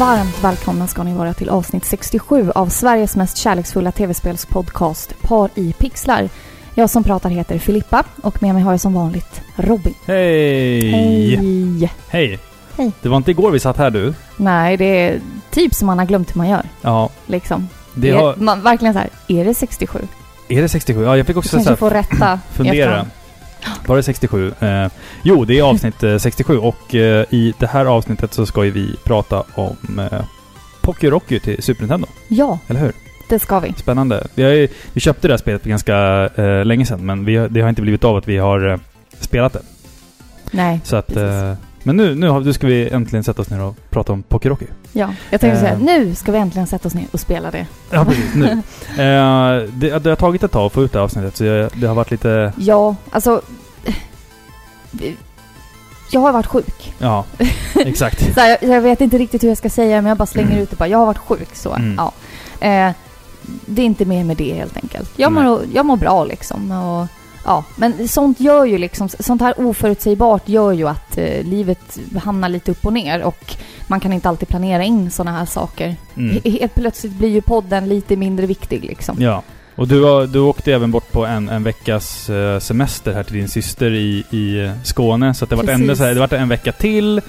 Varmt välkomna ska ni vara till avsnitt 67 av Sveriges mest kärleksfulla tv-spelspodcast Par i pixlar. Jag som pratar heter Filippa och med mig har jag som vanligt Robin. Hej! Hej! Hej! Hej. Det var inte igår vi satt här du. Nej, det är typ som man har glömt hur man gör. Ja. Liksom. Det är, har, man, verkligen så här, är det 67? är det 67? Ja, jag fick också så här, får rätta fundera. efterhand. Var det 67? Eh, jo, det är avsnitt eh, 67 och eh, i det här avsnittet så ska ju vi prata om eh, Pocky Rocky till Super Nintendo. Ja, Eller hur? det ska vi. Spännande. Vi, har ju, vi köpte det här spelet för ganska eh, länge sedan men vi, det har inte blivit av att vi har eh, spelat det. Nej, Så att, Precis. Men nu, nu, har, nu ska vi äntligen sätta oss ner och prata om Pocky Rocky. ja. Jag tänkte Eh. säga, nu ska vi äntligen sätta oss ner och spela det. Ja, precis. Nu. eh, det, det har tagit ett tag att få ut det här avsnittet så jag, det har varit lite... Ja, alltså... Jag har varit sjuk. Ja, exakt. Så jag, jag vet inte riktigt hur jag ska säga men jag bara slänger ut det bara. Jag har varit sjuk så. Mm. Ja. Eh, det är inte mer med det helt enkelt. Jag mår, jag mår bra liksom. Och, ja. Men sånt gör ju liksom, sånt här oförutsägbart gör ju att eh, livet hamnar lite upp och ner och man kan inte alltid planera in såna här saker. Mm. He- Helt plötsligt blir ju podden lite mindre viktig liksom. Ja. Och du, har, du åkte även bort på en, en veckas eh, semester här till din syster i, i eh, Skåne. Så det var Precis. ändå så här, det var en vecka till.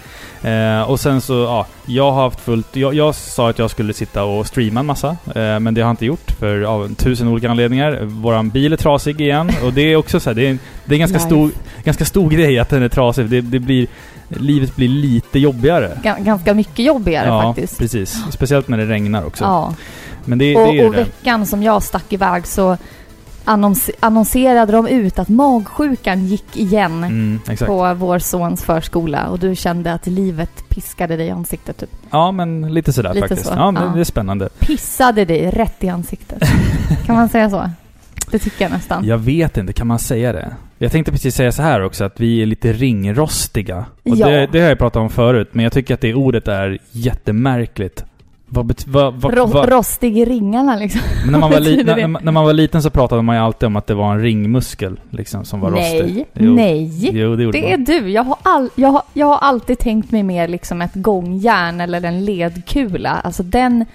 Eh, och sen så, ja, jag har haft fullt... Jag, jag sa att jag skulle sitta och streama en massa. Eh, men det har jag inte gjort för av tusen olika anledningar. Våran bil är trasig igen. Och det är också så här, det är, det är en ganska Life. stor, ganska stor grej att den är trasig. Det, det blir... Livet blir lite jobbigare. Ga- ganska mycket jobbigare ja, faktiskt. precis. Speciellt när det regnar också. Ja. Men det, Och, det är och det. veckan som jag stack iväg så annons annonserade de ut att magsjukan gick igen Mm, på vår sons förskola och du kände att livet piskade dig i ansiktet typ. Ja, men lite sådär Lite faktiskt. så, Ja, men ja. det är spännande. Pissade dig rätt i ansiktet. kan man säga så? Det tycker jag nästan. Jag vet inte, kan man säga det? Jag tänkte precis säga så här också, att vi är lite ringrostiga. Och Ja. det, det har jag pratat om förut, men jag tycker att det ordet är jättemärkligt. Vad vad, vad, Ro vad, rostig i ringarna liksom. men när, man var li, när, när man var liten så pratade man ju alltid om att det var en ringmuskel, liksom, som var rostig. Nej, Jo. nej. Jo, det Det är du. Jag har, all, jag, har, jag har alltid tänkt mig mer liksom ett gångjärn eller en ledkula. Alltså den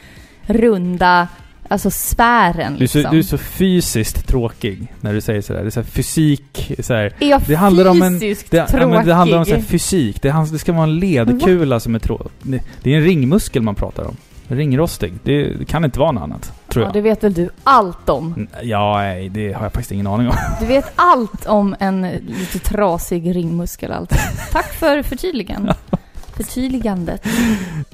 runda, alltså sfären Du är, så, liksom. du är så fysiskt tråkig när du säger sådär. Det är så fysik, så här, Är jag Det handlar om en- fysiskt Det, tråkig? ja, men det handlar om så fysik. Det, det ska vara en ledkula som är trå... Det, det är en ringmuskel man pratar om. Ringrostig. Det, det kan inte vara något annat, tror Ja, jag. det vet väl du allt om. Ja, nej, det har jag faktiskt ingen aning om. Du vet allt om en lite trasig ringmuskel alltså. Tack för förtydligan. Förtydligandet.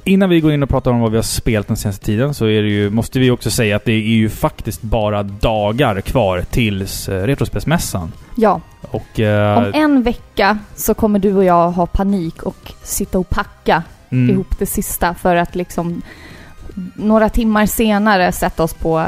Innan vi går in och pratar om vad vi har spelat den senaste tiden så är det ju, måste vi också säga att det är ju faktiskt bara dagar kvar tills eh, Retrospelsmässan. Ja, Och... Eh, om en vecka så kommer du och jag ha panik och sitta och packa mm, ihop det sista för att liksom några timmar senare sätta oss på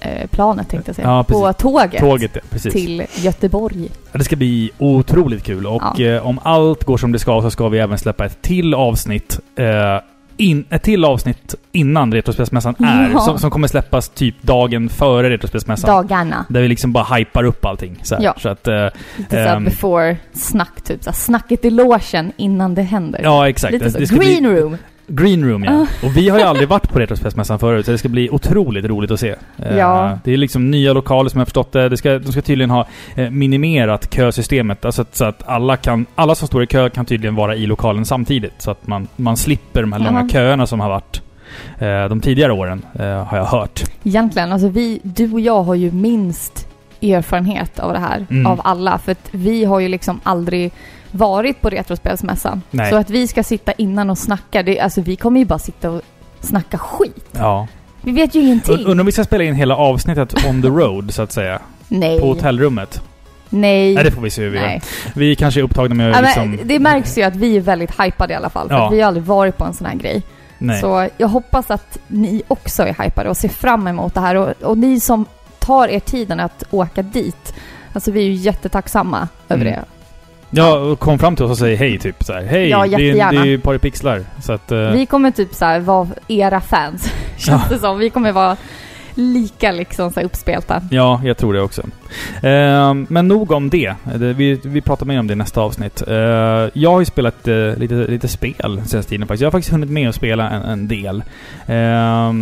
eh, planet tänkte jag säga. Ja, på tåget, Tåget, ja, till Göteborg. Det ska bli otroligt kul och Ja. eh, om allt går som det ska så ska vi även släppa ett till avsnitt eh, in, ett till avsnitt innan Retrospelsmässan är. Som, som kommer släppas typ dagen före Retrospelsmässan. Dagarna. Där vi liksom bara hypar upp allting. Så, här. Ja. så att... Eh, Lite såhär Ehm. before snack typ. Såhär, snacket i logen innan det händer. ja, exakt. Lite så. Green bli, room. Green room, ja. Och vi har ju aldrig varit på Retrospelsmässan förut, så det ska bli otroligt roligt att se. Eh, Ja. Det är liksom nya lokaler som jag har förstått det. det ska, de ska tydligen ha eh, minimerat kösystemet. Alltså att, så att alla, kan, alla som står i kö kan tydligen vara i lokalen samtidigt. Så att man, man slipper de här långa köerna som har varit eh, de tidigare åren, har jag hört. Egentligen, alltså vi, du och jag har ju minst erfarenhet av det här. Mm. Av alla. För att vi har ju liksom aldrig varit på Retrospelsmässan. Nej. Så att vi ska sitta innan och snacka, det, alltså vi kommer ju bara sitta och snacka skit. Ja. Vi vet ju ingenting. Und- Undrar om vi ska spela in hela avsnittet on the road, så att säga. Nej. På hotellrummet. Nej. Nej, det får vi se hur vi gör. Vi kanske är upptagna med Ja, att men liksom... det märks ju att vi är väldigt hypade i alla fall. För Ja. vi har aldrig varit på en sån här grej. Nej. Så jag hoppas att ni också är hypade och ser fram emot det här. Och, och ni som tar er tiden att åka dit. Alltså vi är ju jättetacksamma över Mm. det. Ja, kom fram till oss och säg hej typ så här. Hej! Ja, det, är, det är ju Pari Pixlar. Så att... eh, Vi kommer typ så här vara era fans. Känns det som. Vi kommer vara lika liksom så uppspelta. Ja, jag tror det också. Eh, men nog om det. Det- Vi, vi pratar mer om det i nästa avsnitt. Eh, jag har ju spelat eh, lite, lite spel senaste tiden faktiskt. Jag har faktiskt hunnit med att spela en, en del. Eh,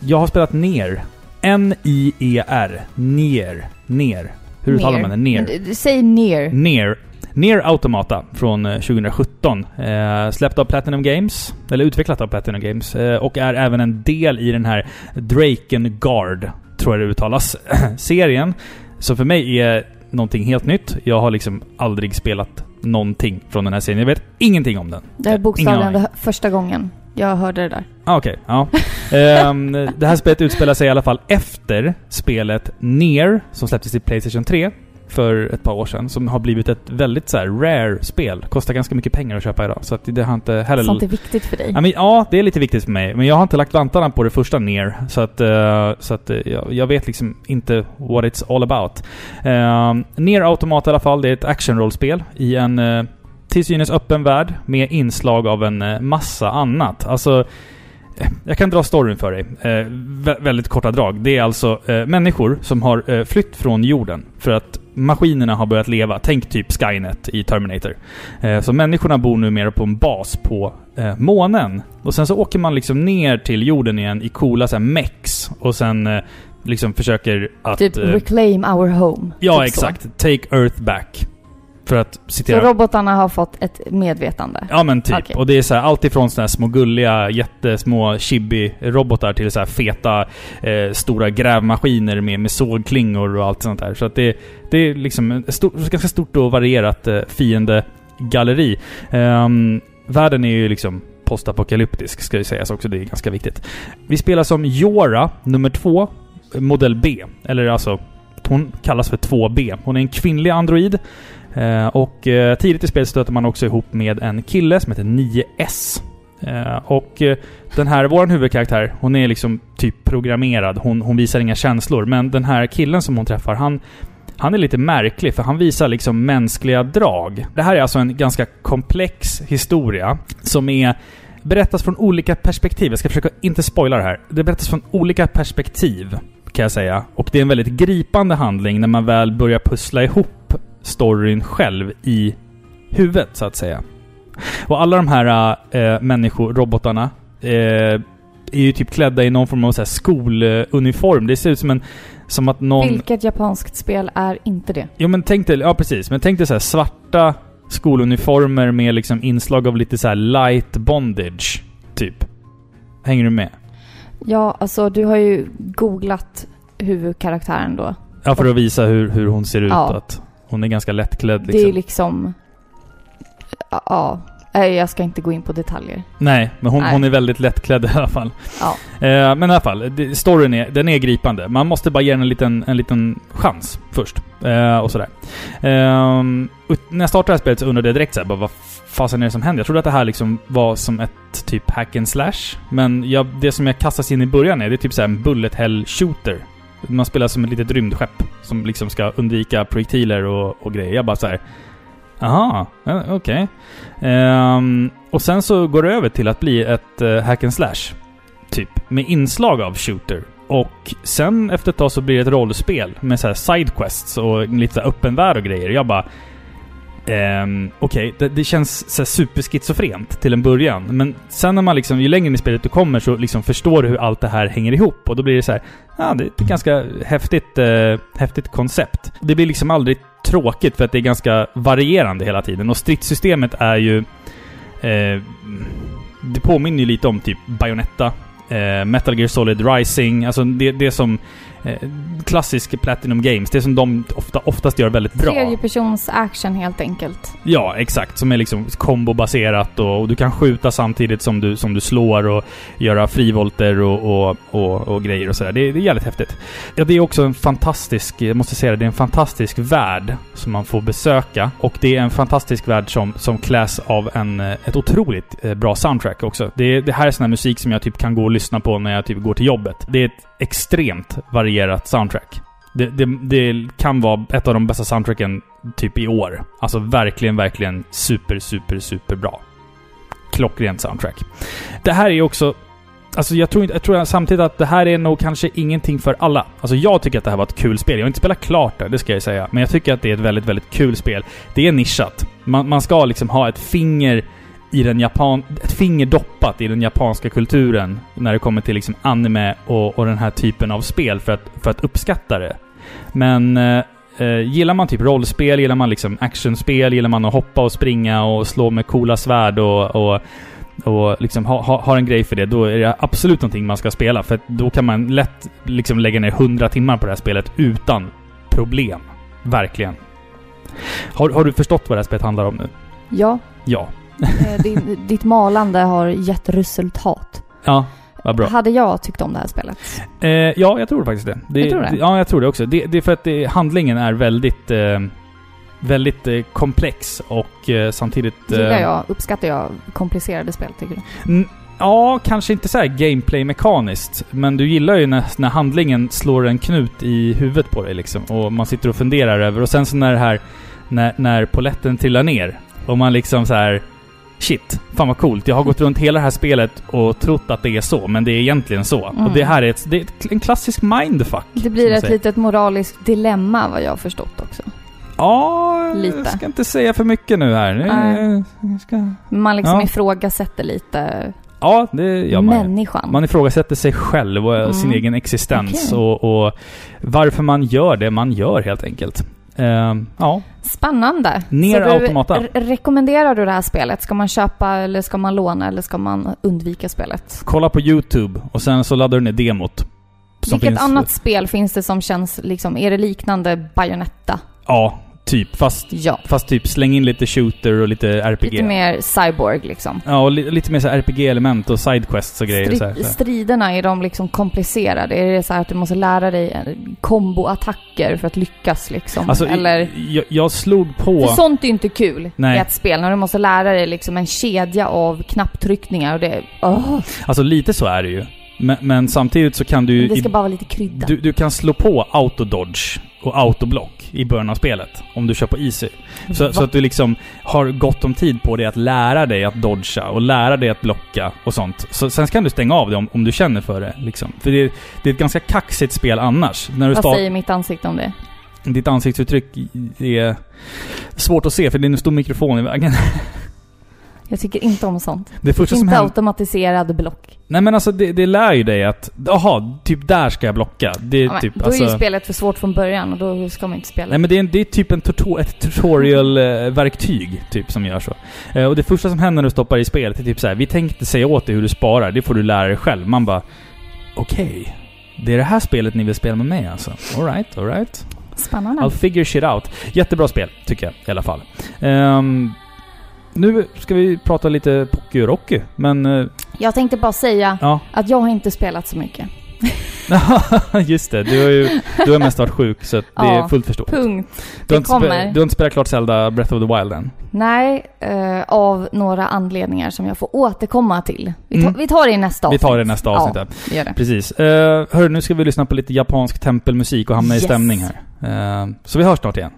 jag har spelat ner. N-I-E-R. Ner. Ner. Hur uttalar man det? Ner. Du- Säg ner. Ner. Ner Automata från eh, 2017. Eh, släppt av Platinum Games, eller utvecklat av Platinum Games, eh, och är även en del i den här Drakengard, tror jag det uttalas, serien. Så för mig är någonting helt nytt. Jag har liksom aldrig spelat någonting från den här serien. Jag vet ingenting om den. Det är bokstavligen första gången jag hörde det där. Ah, Okej, ja. Ehm, det här spelet utspelar sig i alla fall efter spelet Near, som släpptes i Playstation 3 för ett par år sedan. Som har blivit ett väldigt så här rare spel. Kostar ganska mycket pengar att köpa idag. Så att det har inte heller... Sånt är viktigt för dig. Ja, men, ja, det är lite viktigt för mig. Men jag har inte lagt vantarna på det första ner. Så att, eh, så att eh, jag, vet liksom inte what it's all about. Uh, ner Automat i alla fall, det är ett actionrollspel i en uh, till synes öppen värld med inslag av en massa annat. Alltså, jag kan dra storyn för dig. Eh, vä- väldigt korta drag. Det är alltså eh, människor som har eh, flytt från jorden för att maskinerna har börjat leva. Tänk typ Skynet i Terminator. Eh, så människorna bor numera på en bas på eh, månen. Och sen så åker man liksom ner till jorden igen i coola så här, mex. Och sen eh, liksom försöker att... typ reclaim our home. ja, typ så. exakt. Take Earth back. För att Så citera... robotarna har fått ett medvetande. Ja men typ. Okej. Och det är så här, allt ifrån såna här små gulliga, jättesmå chibi-robotar till så här feta, eh, stora grävmaskiner med, med sågklingor och allt sånt där. Så att det, det är liksom ett ganska stort och varierat eh, fiendegalleri. Ehm, världen är ju liksom postapokalyptisk, ska ju sägas också. Det är ganska viktigt. Vi spelar som Jora, nummer två, modell B. Eller alltså, hon kallas för 2B. Hon är en kvinnlig android. Eh, och eh, tidigt i spelet stöter man också ihop med en kille som heter 9S. Eh, och den här, vår huvudkaraktär, hon är liksom typ programmerad. Hon, hon visar inga känslor. Men den här killen som hon träffar, han, han är lite märklig för han visar liksom mänskliga drag. Det här är alltså en ganska komplex historia som är berättas från olika perspektiv. Jag ska försöka inte spoila det här. Det berättas från olika perspektiv, kan jag säga. Och det är en väldigt gripande handling när man väl börjar pussla ihop storyn själv i huvudet, så att säga. Och alla de här äh, människor, robotarna, eh, är ju typ klädda i någon form av så här skoluniform. Det ser ut som en... Som att någon... Vilket japanskt spel är inte det? Jo men tänk dig, ja precis, men tänk dig så här svarta skoluniformer med liksom inslag av lite så här light bondage, typ. Hänger du med? Ja, alltså du har ju googlat huvudkaraktären då. Ja, för att visa hur, hur hon ser ut. Ja. Att hon är ganska lättklädd Det är liksom. liksom... Ja, jag ska inte gå in på detaljer. Nej, men hon, Nej. hon är väldigt lättklädd i alla fall. Ja. Eh, men i alla fall, storyn är, den är gripande. Man måste bara ge den en liten, en liten chans först. Eh, och sådär. Ehm, och när jag startade det här spelet så undrade jag direkt såhär, bara, vad fasen är det som händer? Jag trodde att det här liksom var som ett typ hack and slash. Men jag, det som jag kastas in i början är, det är typ såhär en bullet hell shooter. Man spelar som ett litet rymdskepp som liksom ska undvika projektiler och, och grejer. Jag bara så här. Aha, okej. okej. Um, och sen så går det över till att bli ett uh, hack and slash. Typ. Med inslag av shooter. Och sen efter ett tag så blir det ett rollspel med så här sidequests och lite så öppen värld och grejer. Jag bara... Um, Okej, det, det känns så här superschizofrent till en början. Men sen när man liksom, ju längre in i spelet du kommer så liksom förstår du hur allt det här hänger ihop. Och då blir det så här, ja det är ett ganska häftigt, uh, häftigt koncept. Det blir liksom aldrig tråkigt för att det är ganska varierande hela tiden. Och stridssystemet är ju... Uh, det påminner ju lite om typ Bayonetta, uh, Metal Gear Solid Rising, alltså det, det som klassisk Platinum Games, det som de ofta, oftast gör väldigt bra. Tredje persons action helt enkelt. Ja, exakt. Som är liksom kombobaserat och, och du kan skjuta samtidigt som du, som du slår och göra frivolter och, och, och, och grejer och sådär. Det, det är jävligt häftigt. Ja, det är också en fantastisk, jag måste säga det, det är en fantastisk värld som man får besöka. Och det är en fantastisk värld som, som kläs av en, eh, ett otroligt eh, bra soundtrack också. Det, det här är sån här musik som jag typ kan gå och lyssna på när jag typ går till jobbet. Det är ett extremt varierat soundtrack. Det, det, det kan vara ett av de bästa soundtracken typ i år. Alltså verkligen, verkligen super, super, super bra. Klockrent soundtrack. Det här är också Alltså jag tror, inte- jag tror samtidigt att det här är nog kanske ingenting för alla. Alltså jag tycker att det här var ett kul spel. Jag har inte spelat klart det, det ska jag säga. Men jag tycker att det är ett väldigt, väldigt kul spel. Det är nischat. Man, man ska liksom ha ett finger i den japan... Ett finger doppat i den japanska kulturen när det kommer till liksom anime och, och den här typen av spel för att, för att uppskatta det. Men eh, eh, gillar man typ rollspel, gillar man liksom actionspel, gillar man att hoppa och springa och slå med coola svärd och, och och liksom ha, ha, har en grej för det, då är det absolut någonting man ska spela. För då kan man lätt liksom lägga ner 100 timmar på det här spelet utan problem. Verkligen. Har, har du förstått vad det här spelet handlar om nu? Ja, Ja. Eh, din, ditt malande har gett resultat. Ja, vad bra. Hade jag tyckt om det här spelet? Eh, ja, jag tror faktiskt det. det Jag tror det. Ja, jag tror det också. Det, det är för att det, handlingen är väldigt... Eh, väldigt eh, komplex och eh, samtidigt... eh, Gillar jag, uppskattar jag komplicerade spel tycker du? N- Ja, kanske inte så här gameplay-mekaniskt. Men du gillar ju när, när handlingen slår en knut i huvudet på dig liksom. Och man sitter och funderar över. Och sen så när det här... När, när poletten trillar ner. Och man liksom så här... Shit, fan vad coolt. Jag har gått runt hela det här spelet och trott att det är så, men det är egentligen så. Mm. Och det här är, ett, det är en klassisk mindfuck. Det blir ett säger. litet moraliskt dilemma vad jag har förstått också. Ja, Lite. jag ska inte säga för mycket nu här. Nej. Ska... Man liksom Ja. ifrågasätter lite Ja, det gör man människan. Man ifrågasätter sig själv och Mm. sin egen existens Okej. och, och varför man gör det man gör helt enkelt. Ehm, ja, Spännande. Ner Så du, automata. re- rekommenderar du det här spelet? Ska man köpa eller ska man låna eller ska man undvika spelet? kolla på YouTube och sen så laddar du ner demot. Vilket finns- annat spel finns det som känns liksom, är det liknande Bayonetta? Ja, typ. Fast, Ja. fast typ släng in lite shooter och lite RPG. Lite mer cyborg liksom. Ja, och li, lite mer så RPG-element och sidequests och grejer. Stri- så här, så striderna, är de liksom komplicerade? Är det så att du måste lära dig eh, komboattacker för att lyckas liksom? Alltså, Eller? jag, jag slog på... För sånt är ju inte kul Nej. i ett spel, när du måste lära dig liksom en kedja av knapptryckningar och det... åh, Alltså lite så är det ju. Men, men samtidigt så kan du... det ska i- bara vara lite krydda. Du, du kan slå på autododge och autoblock i början av spelet. Om du kör på easy. Så, så att du liksom har gott om tid på dig att lära dig att dodga och lära dig att blocka och sånt. Så, sen kan du stänga av det om, om du känner för det. Liksom. För det, det är ett ganska kaxigt spel annars. När du Vad säger mitt ansikte om det? ditt ansiktsuttryck är svårt att se för det är en stor mikrofon i vägen. Jag tycker inte om sånt. Det första som Inte händer... automatiserade block. Nej men alltså det, det lär ju dig att, jaha, typ där ska jag blocka. Det är Ja, men, typ, då är alltså, ju spelet för svårt från början och då ska man inte spela. Nej men det är, det är typ en tuto, ett tutorial-verktyg typ som gör så. Eh, och det första som händer när du stoppar i spelet är typ så här: vi tänkte säga åt dig hur du sparar, det får du lära dig själv. Man bara, okej. Det är det här spelet ni vill spela med mig alltså? Alright, alright. Spännande. I'll figure shit out. Jättebra spel, tycker jag i alla fall. Ehm, nu ska vi prata lite Pocky och Rocky, men... eh, Jag tänkte bara säga ja. att jag har inte spelat så mycket. Just det, du har ju du har mest varit sjuk så det är Ja, fullt förståeligt. Punkt. Du har, Det kommer. du har inte spelat klart Zelda Breath of the Wild än? Nej, eh, av några anledningar som jag får återkomma till. Vi, tar- Mm. vi tar det i nästa Vi avsnitt. tar det i nästa avsnitt. Ja, vi det. Precis. Uh, hörru, nu ska vi lyssna på lite japansk tempelmusik och hamna i Yes. stämning här. Eh, så vi hörs snart igen.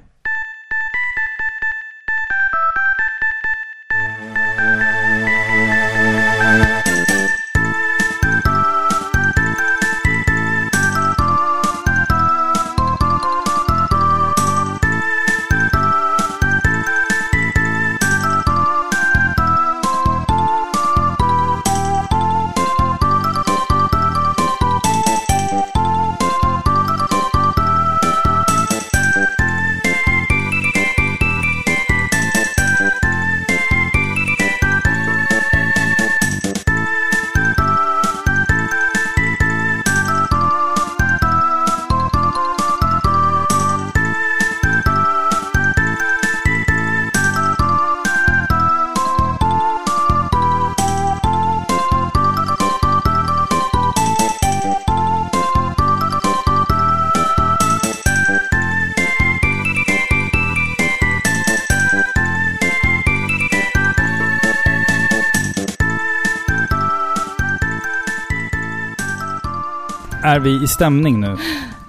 Är vi i stämning nu?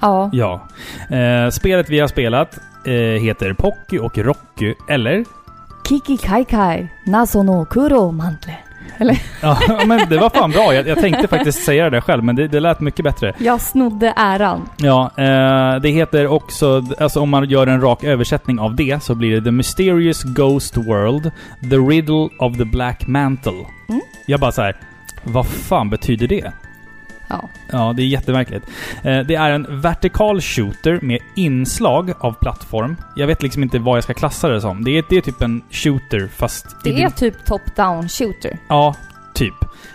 Ja. Ja. Eh, spelet vi har spelat eh, heter Pocky och Rocky, eller? Kiki kai kai, naso no kuro mantle. Eller? Ja, men det var fan bra. Jag, jag tänkte faktiskt säga det där själv, men det, det lät mycket bättre. Jag snodde äran. Ja, eh, det heter också, alltså om man gör en rak översättning av det så blir det The Mysterious Ghost World, The Riddle of the Black Mantle. Mm. Jag bara så här, vad fan betyder det? Ja. Ja, det är jättemärkligt. Eh, det är en vertikal shooter med inslag av plattform. Jag vet liksom inte vad jag ska klassa det som. Det är, det är typ en shooter fast... Det din- är typ top-down shooter. Ja, typ.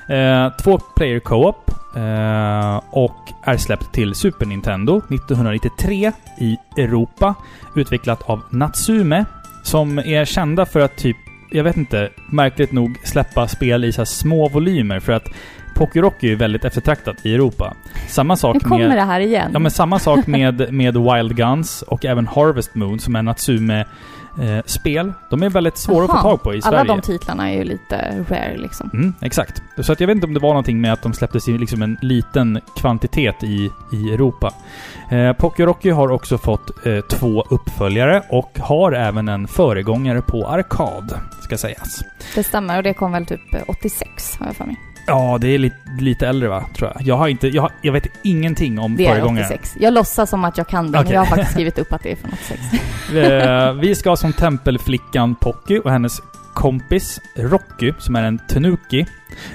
Eh, två player co-op eh, och är släppt till Super Nintendo 1993 i Europa. Utvecklat av Natsume, som är kända för att typ, jag vet inte, märkligt nog släppa spel i så små volymer för att Pokérock är ju väldigt eftertraktat i Europa. Samma sak Nu kommer med... det här igen. Ja men samma sak med, med Wild Guns och även Harvest Moon som är Natsume eh, spel. De är väldigt svåra att få Aha. tag på i Sverige. Alla de titlarna är ju lite rare liksom. Mm, exakt. Så att jag vet inte om det var någonting med att de släpptes i liksom en liten kvantitet i, i Europa. Eh, Poké Rocky har också fått eh, två uppföljare och har även en föregångare på arkad, ska sägas. Det stämmer och det kom väl typ eh, 86 har jag för mig. Ja, det är lite, lite äldre va, tror jag. Jag har inte... Jag, har, jag vet ingenting om Det är föregångaren. 86. Jag låtsas som att jag kan det, Okej. men jag har faktiskt skrivit upp att det är från 86. Eh, vi ska som tempelflickan Pocky och hennes kompis Rocky, som är en Tanuki,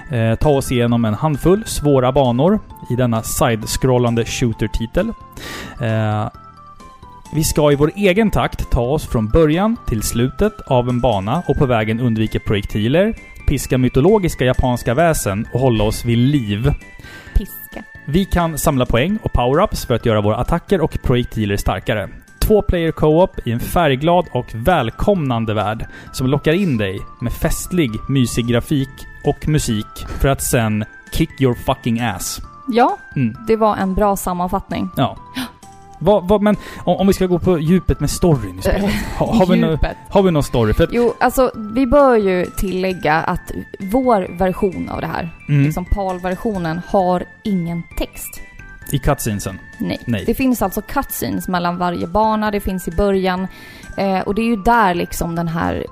eh, ta oss igenom en handfull svåra banor i denna side-scrollande shooter-titel. Eh, vi ska i vår egen takt ta oss från början till slutet av en bana och på vägen undvika projektiler, piska mytologiska japanska väsen och hålla oss vid liv. Piska. Vi kan samla poäng och power-ups för att göra våra attacker och projektiler starkare. Två player co-op i en färgglad och välkomnande värld som lockar in dig med festlig, mysig grafik och musik för att sen kick your fucking ass. Ja, Mm, det var en bra sammanfattning. ja. Vad, vad, men om, om vi ska gå på djupet med storyn i spelet. Ha, har, vi har vi någon story? För att, Jo, alltså vi bör ju tillägga att vår version av det här, mm, liksom PAL-versionen, har ingen text. I cutscenesen. Nej. Nej. Det finns alltså cutscenes mellan varje bana, det finns i början. Eh, och det är ju där liksom den här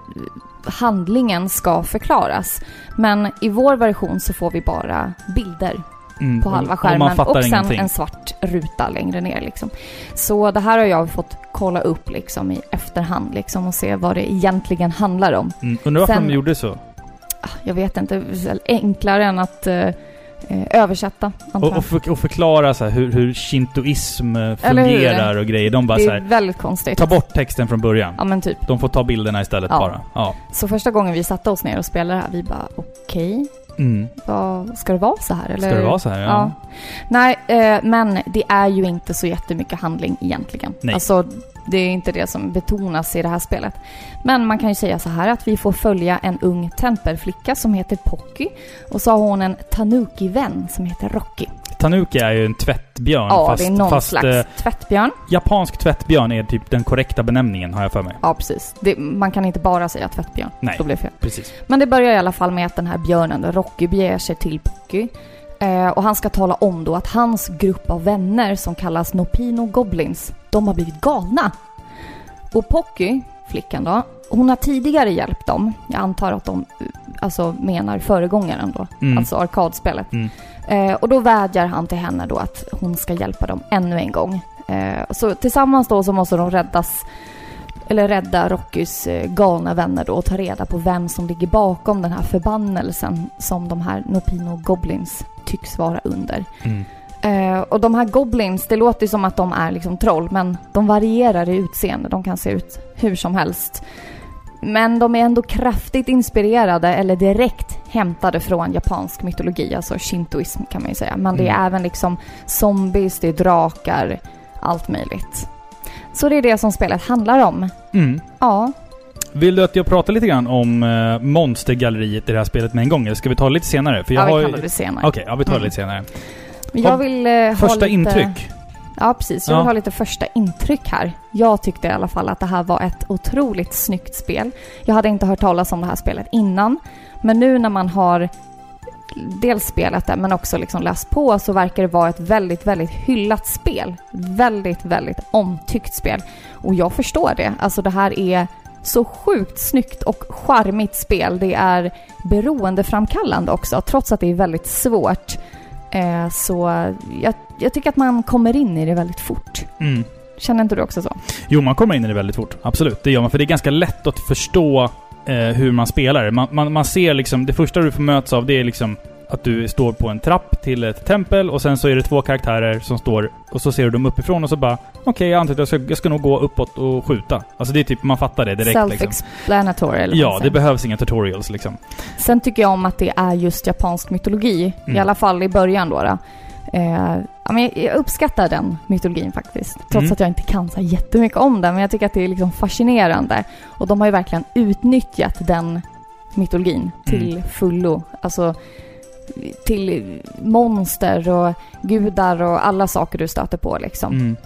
handlingen ska förklaras. Men i vår version så får vi bara bilder Mm, på halva skärmen och, sen ingenting. en svart ruta längre ner liksom. Så det här har jag fått kolla upp liksom i efterhand liksom och se vad det egentligen handlar om. Mm, undrar varför Sen- de gjorde så? Ah, Jag vet inte, enklare än att eh, eh, översätta antar Och, och, för, och förklara så hur, hur shintoism eh, Eller hur? fungerar och grejer. De bara Det så är här, väldigt konstigt. ta bort texten från början. Ja men typ. De får ta bilderna istället Ja. bara. Ja. Så första gången vi satte oss ner och spelade det här, vi bara okej, Mm. vad, ska det vara så här eller? Ska det vara så här? Ja. Nej, eh, men det är ju inte så jättemycket handling egentligen. Nej. Alltså, det är inte det som betonas i det här spelet. Men man kan ju säga så här att vi får följa en ung tempelflicka som heter Pocky. Och så har hon en Tanuki-vän som heter Rocky. Tanuki är ju en tvättbjörn. Ja, fast, det är någon fast slags eh, tvättbjörn. japansk tvättbjörn är typ den korrekta benämningen, har jag för mig. Ja, precis. Det, man kan inte bara säga tvättbjörn. Nej. Då blir det fel. Precis. Men det börjar i alla fall med att den här björnen, Rocky, beger sig till Pocky. Eh, och han ska tala om då att hans grupp av vänner som kallas Nopino Goblins, de har blivit galna. Och Pocky, flickan då, hon har tidigare hjälpt dem. Jag antar att de alltså menar föregångaren då, Mm. alltså arkadspelet. Mm. Eh, och då vädjar han till henne då att hon ska hjälpa dem ännu en gång. Eh, så tillsammans då så måste de räddas eller rädda Rockys eh, galna vänner då och ta reda på vem som ligger bakom den här förbannelsen som de här Nopino Goblins tycks vara under. Mm. Eh, och de här Goblins, det låter ju som att de är liksom troll, men de varierar i utseende. De kan se ut hur som helst. Men de är ändå kraftigt inspirerade eller direkt hämtade från japansk mytologi, alltså shintoism kan man ju säga. Men det är Mm. även liksom zombies, det är drakar, allt möjligt. Så det är det som spelet handlar om. Mm. Ja, Vill du att jag pratar lite grann om eh, monstergalleriet i det här spelet med en gång? Eller ska vi ta det lite senare? För jag ja vi kan väl senare. Okej, ja, vi tar det Mm. lite senare. Jag vill eh, Första lite... intryck? Ja, precis. Jag Ja. vill ha lite första intryck här. Jag tyckte i alla fall att det här var ett otroligt snyggt spel. Jag hade inte hört talas om det här spelet innan. Men nu när man har dels spelat det men också liksom läst på så verkar det vara ett väldigt, väldigt hyllat spel. Väldigt, väldigt omtyckt spel. Och jag förstår det. Alltså det här är så sjukt snyggt och charmigt spel. Det är beroendeframkallande också, trots att det är väldigt svårt. Eh, så jag, jag tycker att man kommer in i det väldigt fort. Mm. Känner inte du också så? Jo, man kommer in i det väldigt fort. Absolut, det gör man. För det är ganska lätt att förstå eh, hur man spelar. Man, man, man ser liksom... Det första du får mötas av, det är liksom att du står på en trapp till ett tempel och sen så är det två karaktärer som står och så ser du dem uppifrån och så bara Okej, okay, jag antar att jag ska, jag ska nog gå uppåt och skjuta. Alltså det är typ, man fattar det direkt liksom. Self-explanatory eller Ja, det behövs inga tutorials liksom. Sen tycker jag om att det är just japansk mytologi. Mm. I alla fall i början då. då. Eh, jag uppskattar den mytologin faktiskt. Trots mm. att jag inte kan så jättemycket om den. Men jag tycker att det är liksom fascinerande. Och de har ju verkligen utnyttjat den mytologin till mm. fullo. Alltså till monster och gudar och alla saker du stöter på liksom. Mm.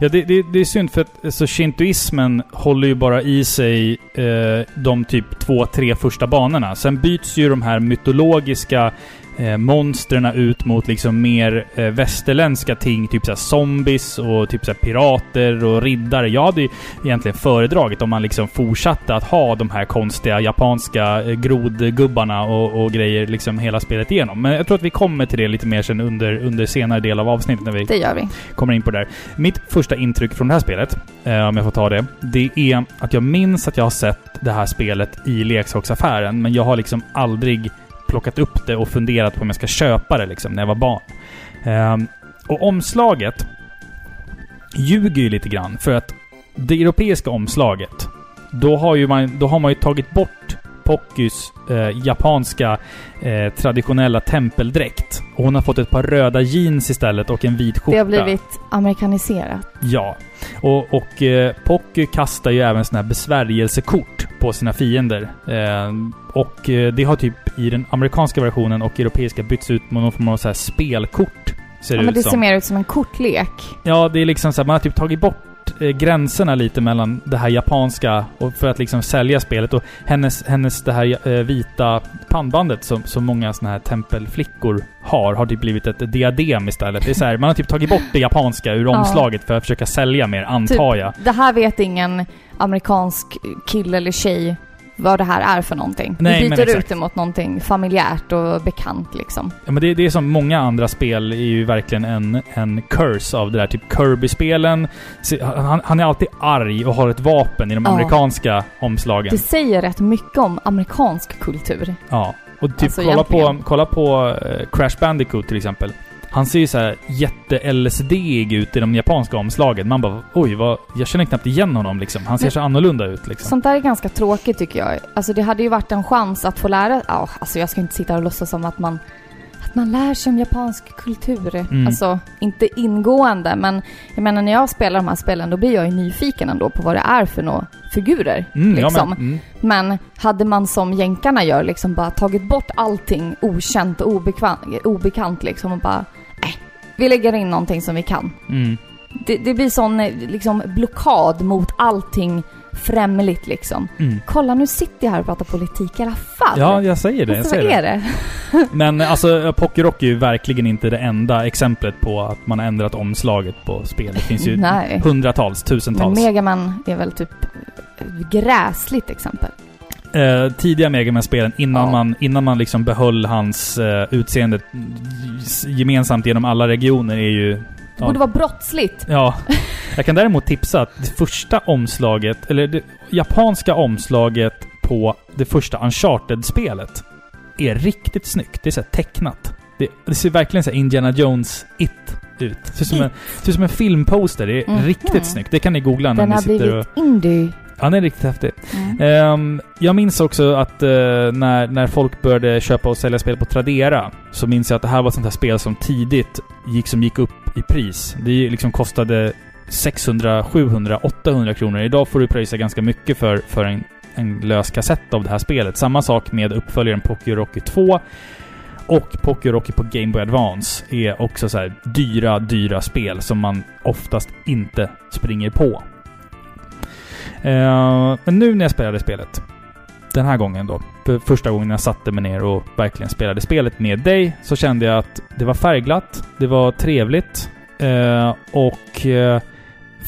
Ja, det, det, det, är synd för att alltså, shintoismen håller ju bara i sig eh, de typ två, tre första banorna. Sen byts ju de här mytologiska eh, monstren ut mot liksom mer eh, västerländska ting. Typ såhär zombies och typ såhär pirater och riddare. Jag hade ju egentligen föredragit om man liksom fortsatte att ha de här konstiga japanska eh, grodgubbarna och, och grejer liksom hela spelet igenom. Men jag tror att vi kommer till det lite mer sen under, under senare del av avsnittet när vi, vi. kommer in på det där. Mitt första intryck från det här spelet, eh, om jag får ta det, det är att jag minns att jag har sett det här spelet i leksaksaffären, men jag har liksom aldrig plockat upp det och funderat på om jag ska köpa det liksom, när jag var barn. Um, och omslaget ljuger ju lite grann, för att det europeiska omslaget, då har, ju man, då har man ju tagit bort Pockys eh, japanska eh, traditionella tempeldräkt. Och hon har fått ett par röda jeans istället och en vit skjorta. Det har blivit amerikaniserat. Ja. Och, och eh, Pocky kastar ju även såna här besvärjelsekort på sina fiender. Eh, och eh, det har typ i den amerikanska versionen och europeiska bytts ut mot någon form av så här spelkort. Ja, men det som. ser mer ut som en kortlek. Ja, det är liksom så här, man har typ tagit bort eh, gränserna lite mellan det här japanska och för att liksom sälja spelet. Och hennes, hennes det här eh, vita pannbandet som, som många såna här tempelflickor har, har typ blivit ett diadem istället. Det är så här, man har typ tagit bort det japanska ur omslaget för att försöka sälja mer, antar typ, jag. Det här vet ingen amerikansk kille eller tjej vad det här är för någonting. Nej, Vi byter ut det mot någonting familjärt och bekant liksom. Ja, men det, det är som många andra spel är ju verkligen en, en curse av det där. Typ Kirby-spelen. Han, han, är alltid arg och har ett vapen i de ja. amerikanska omslagen. Det säger rätt mycket om amerikansk kultur. Ja. Och typ alltså, kolla, på, kolla på uh, Crash Bandicoot till exempel. Han ser ju såhär jätte-LSD-ig ut i de japanska omslagen. Man bara oj, vad, jag känner knappt igen honom liksom. Han ser Men, så annorlunda ut liksom. Sånt där är ganska tråkigt tycker jag. Alltså det hade ju varit en chans att få lära... Ja, alltså jag ska inte sitta och låtsas som att man man lär sig om japansk kultur. Mm. Alltså, inte ingående, men jag menar när jag spelar de här spelen då blir jag ju nyfiken ändå på vad det är för några figurer. Mm, liksom. men, mm. men, hade man som jänkarna gör liksom bara tagit bort allting okänt och obekant liksom och bara vi lägger in någonting som vi kan. Mm. Det, det, blir sån eh, liksom, blockad mot allting främligt liksom. Mm. Kolla nu sitter jag här och pratar politik i alla fall. Ja, jag säger det. Jag säger så är det. Men alltså, Pokérock är ju verkligen inte det enda exemplet på att man har ändrat omslaget på spel. Det finns ju Nej. hundratals, tusentals. Men Megaman är väl typ gräsligt exempel. Eh, tidiga Megaman-spelen innan, ja. man, innan man liksom behöll hans eh, utseende gemensamt genom alla regioner är ju... Det borde vara brottsligt. Ja. Jag kan däremot tipsa att det första omslaget, eller det japanska omslaget på det första Uncharted-spelet är riktigt snyggt. Det är så tecknat. Det, det, ser verkligen så Indiana Jones-it ut. Det ser som, en, ser som en filmposter. Det är mm. riktigt snyggt. Det kan ni googla när ni sitter och... Den har blivit indie den är riktigt häftig. Mm. Um, jag minns också att uh, när, när folk började köpa och sälja spel på Tradera så minns jag att det här var ett sånt här spel som tidigt gick, som gick upp i pris. Det liksom kostade 600, 700, 800 kronor. Idag får du pröjsa ganska mycket för, för en, en lös kassett av det här spelet. Samma sak med uppföljaren Poké Rocky 2. Och Poké Rocky på Game Boy Advance är också så dyra, dyra spel som man oftast inte springer på. Uh, men nu när jag spelade spelet, den här gången då, för första gången jag satte mig ner och verkligen spelade spelet med dig, så kände jag att det var färgglatt, det var trevligt uh, och uh,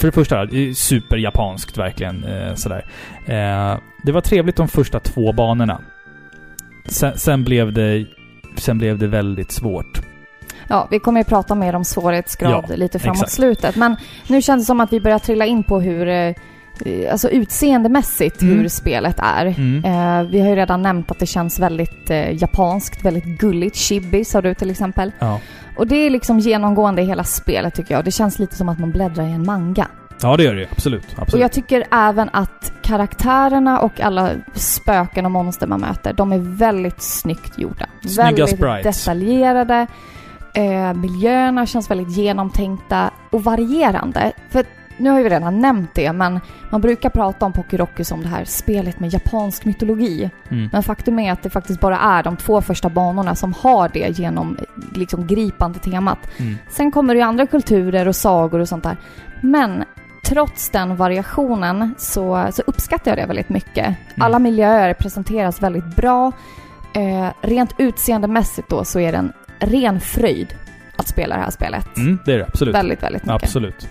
för det första, superjapanskt verkligen. Eh, sådär. Eh, det var trevligt de första två banorna. Sen, sen, blev det, sen blev det väldigt svårt. Ja, vi kommer ju prata mer om svårighetsgrad Ja, lite framåt exakt. slutet. Men nu känns det som att vi börjar trilla in på hur, eh, alltså utseendemässigt Mm. hur spelet är. Mm. Eh, vi har ju redan nämnt att det känns väldigt eh, japanskt, väldigt gulligt. Chibi sa du till exempel. Ja. Och det är liksom genomgående i hela spelet tycker jag. Det känns lite som att man bläddrar i en manga. ja, det gör det ju. Absolut. Och absolut. jag tycker även att karaktärerna och alla spöken och monster man möter, de är väldigt snyggt gjorda. Snygga väldigt sprites. detaljerade. Eh, miljöerna känns väldigt genomtänkta och varierande. För nu har vi redan nämnt det, men man brukar prata om Pokérocky som det här spelet med japansk mytologi. Mm. Men faktum är att det faktiskt bara är de två första banorna som har det genom liksom gripande temat. Mm. Sen kommer det ju andra kulturer och sagor och sånt där. Men trots den variationen så, så uppskattar jag det väldigt mycket. Alla miljöer presenteras väldigt bra. Eh, rent utseendemässigt då så är det en ren fröjd att spela det här spelet. Mm, det är det. Absolut. Väldigt, väldigt mycket. Absolut.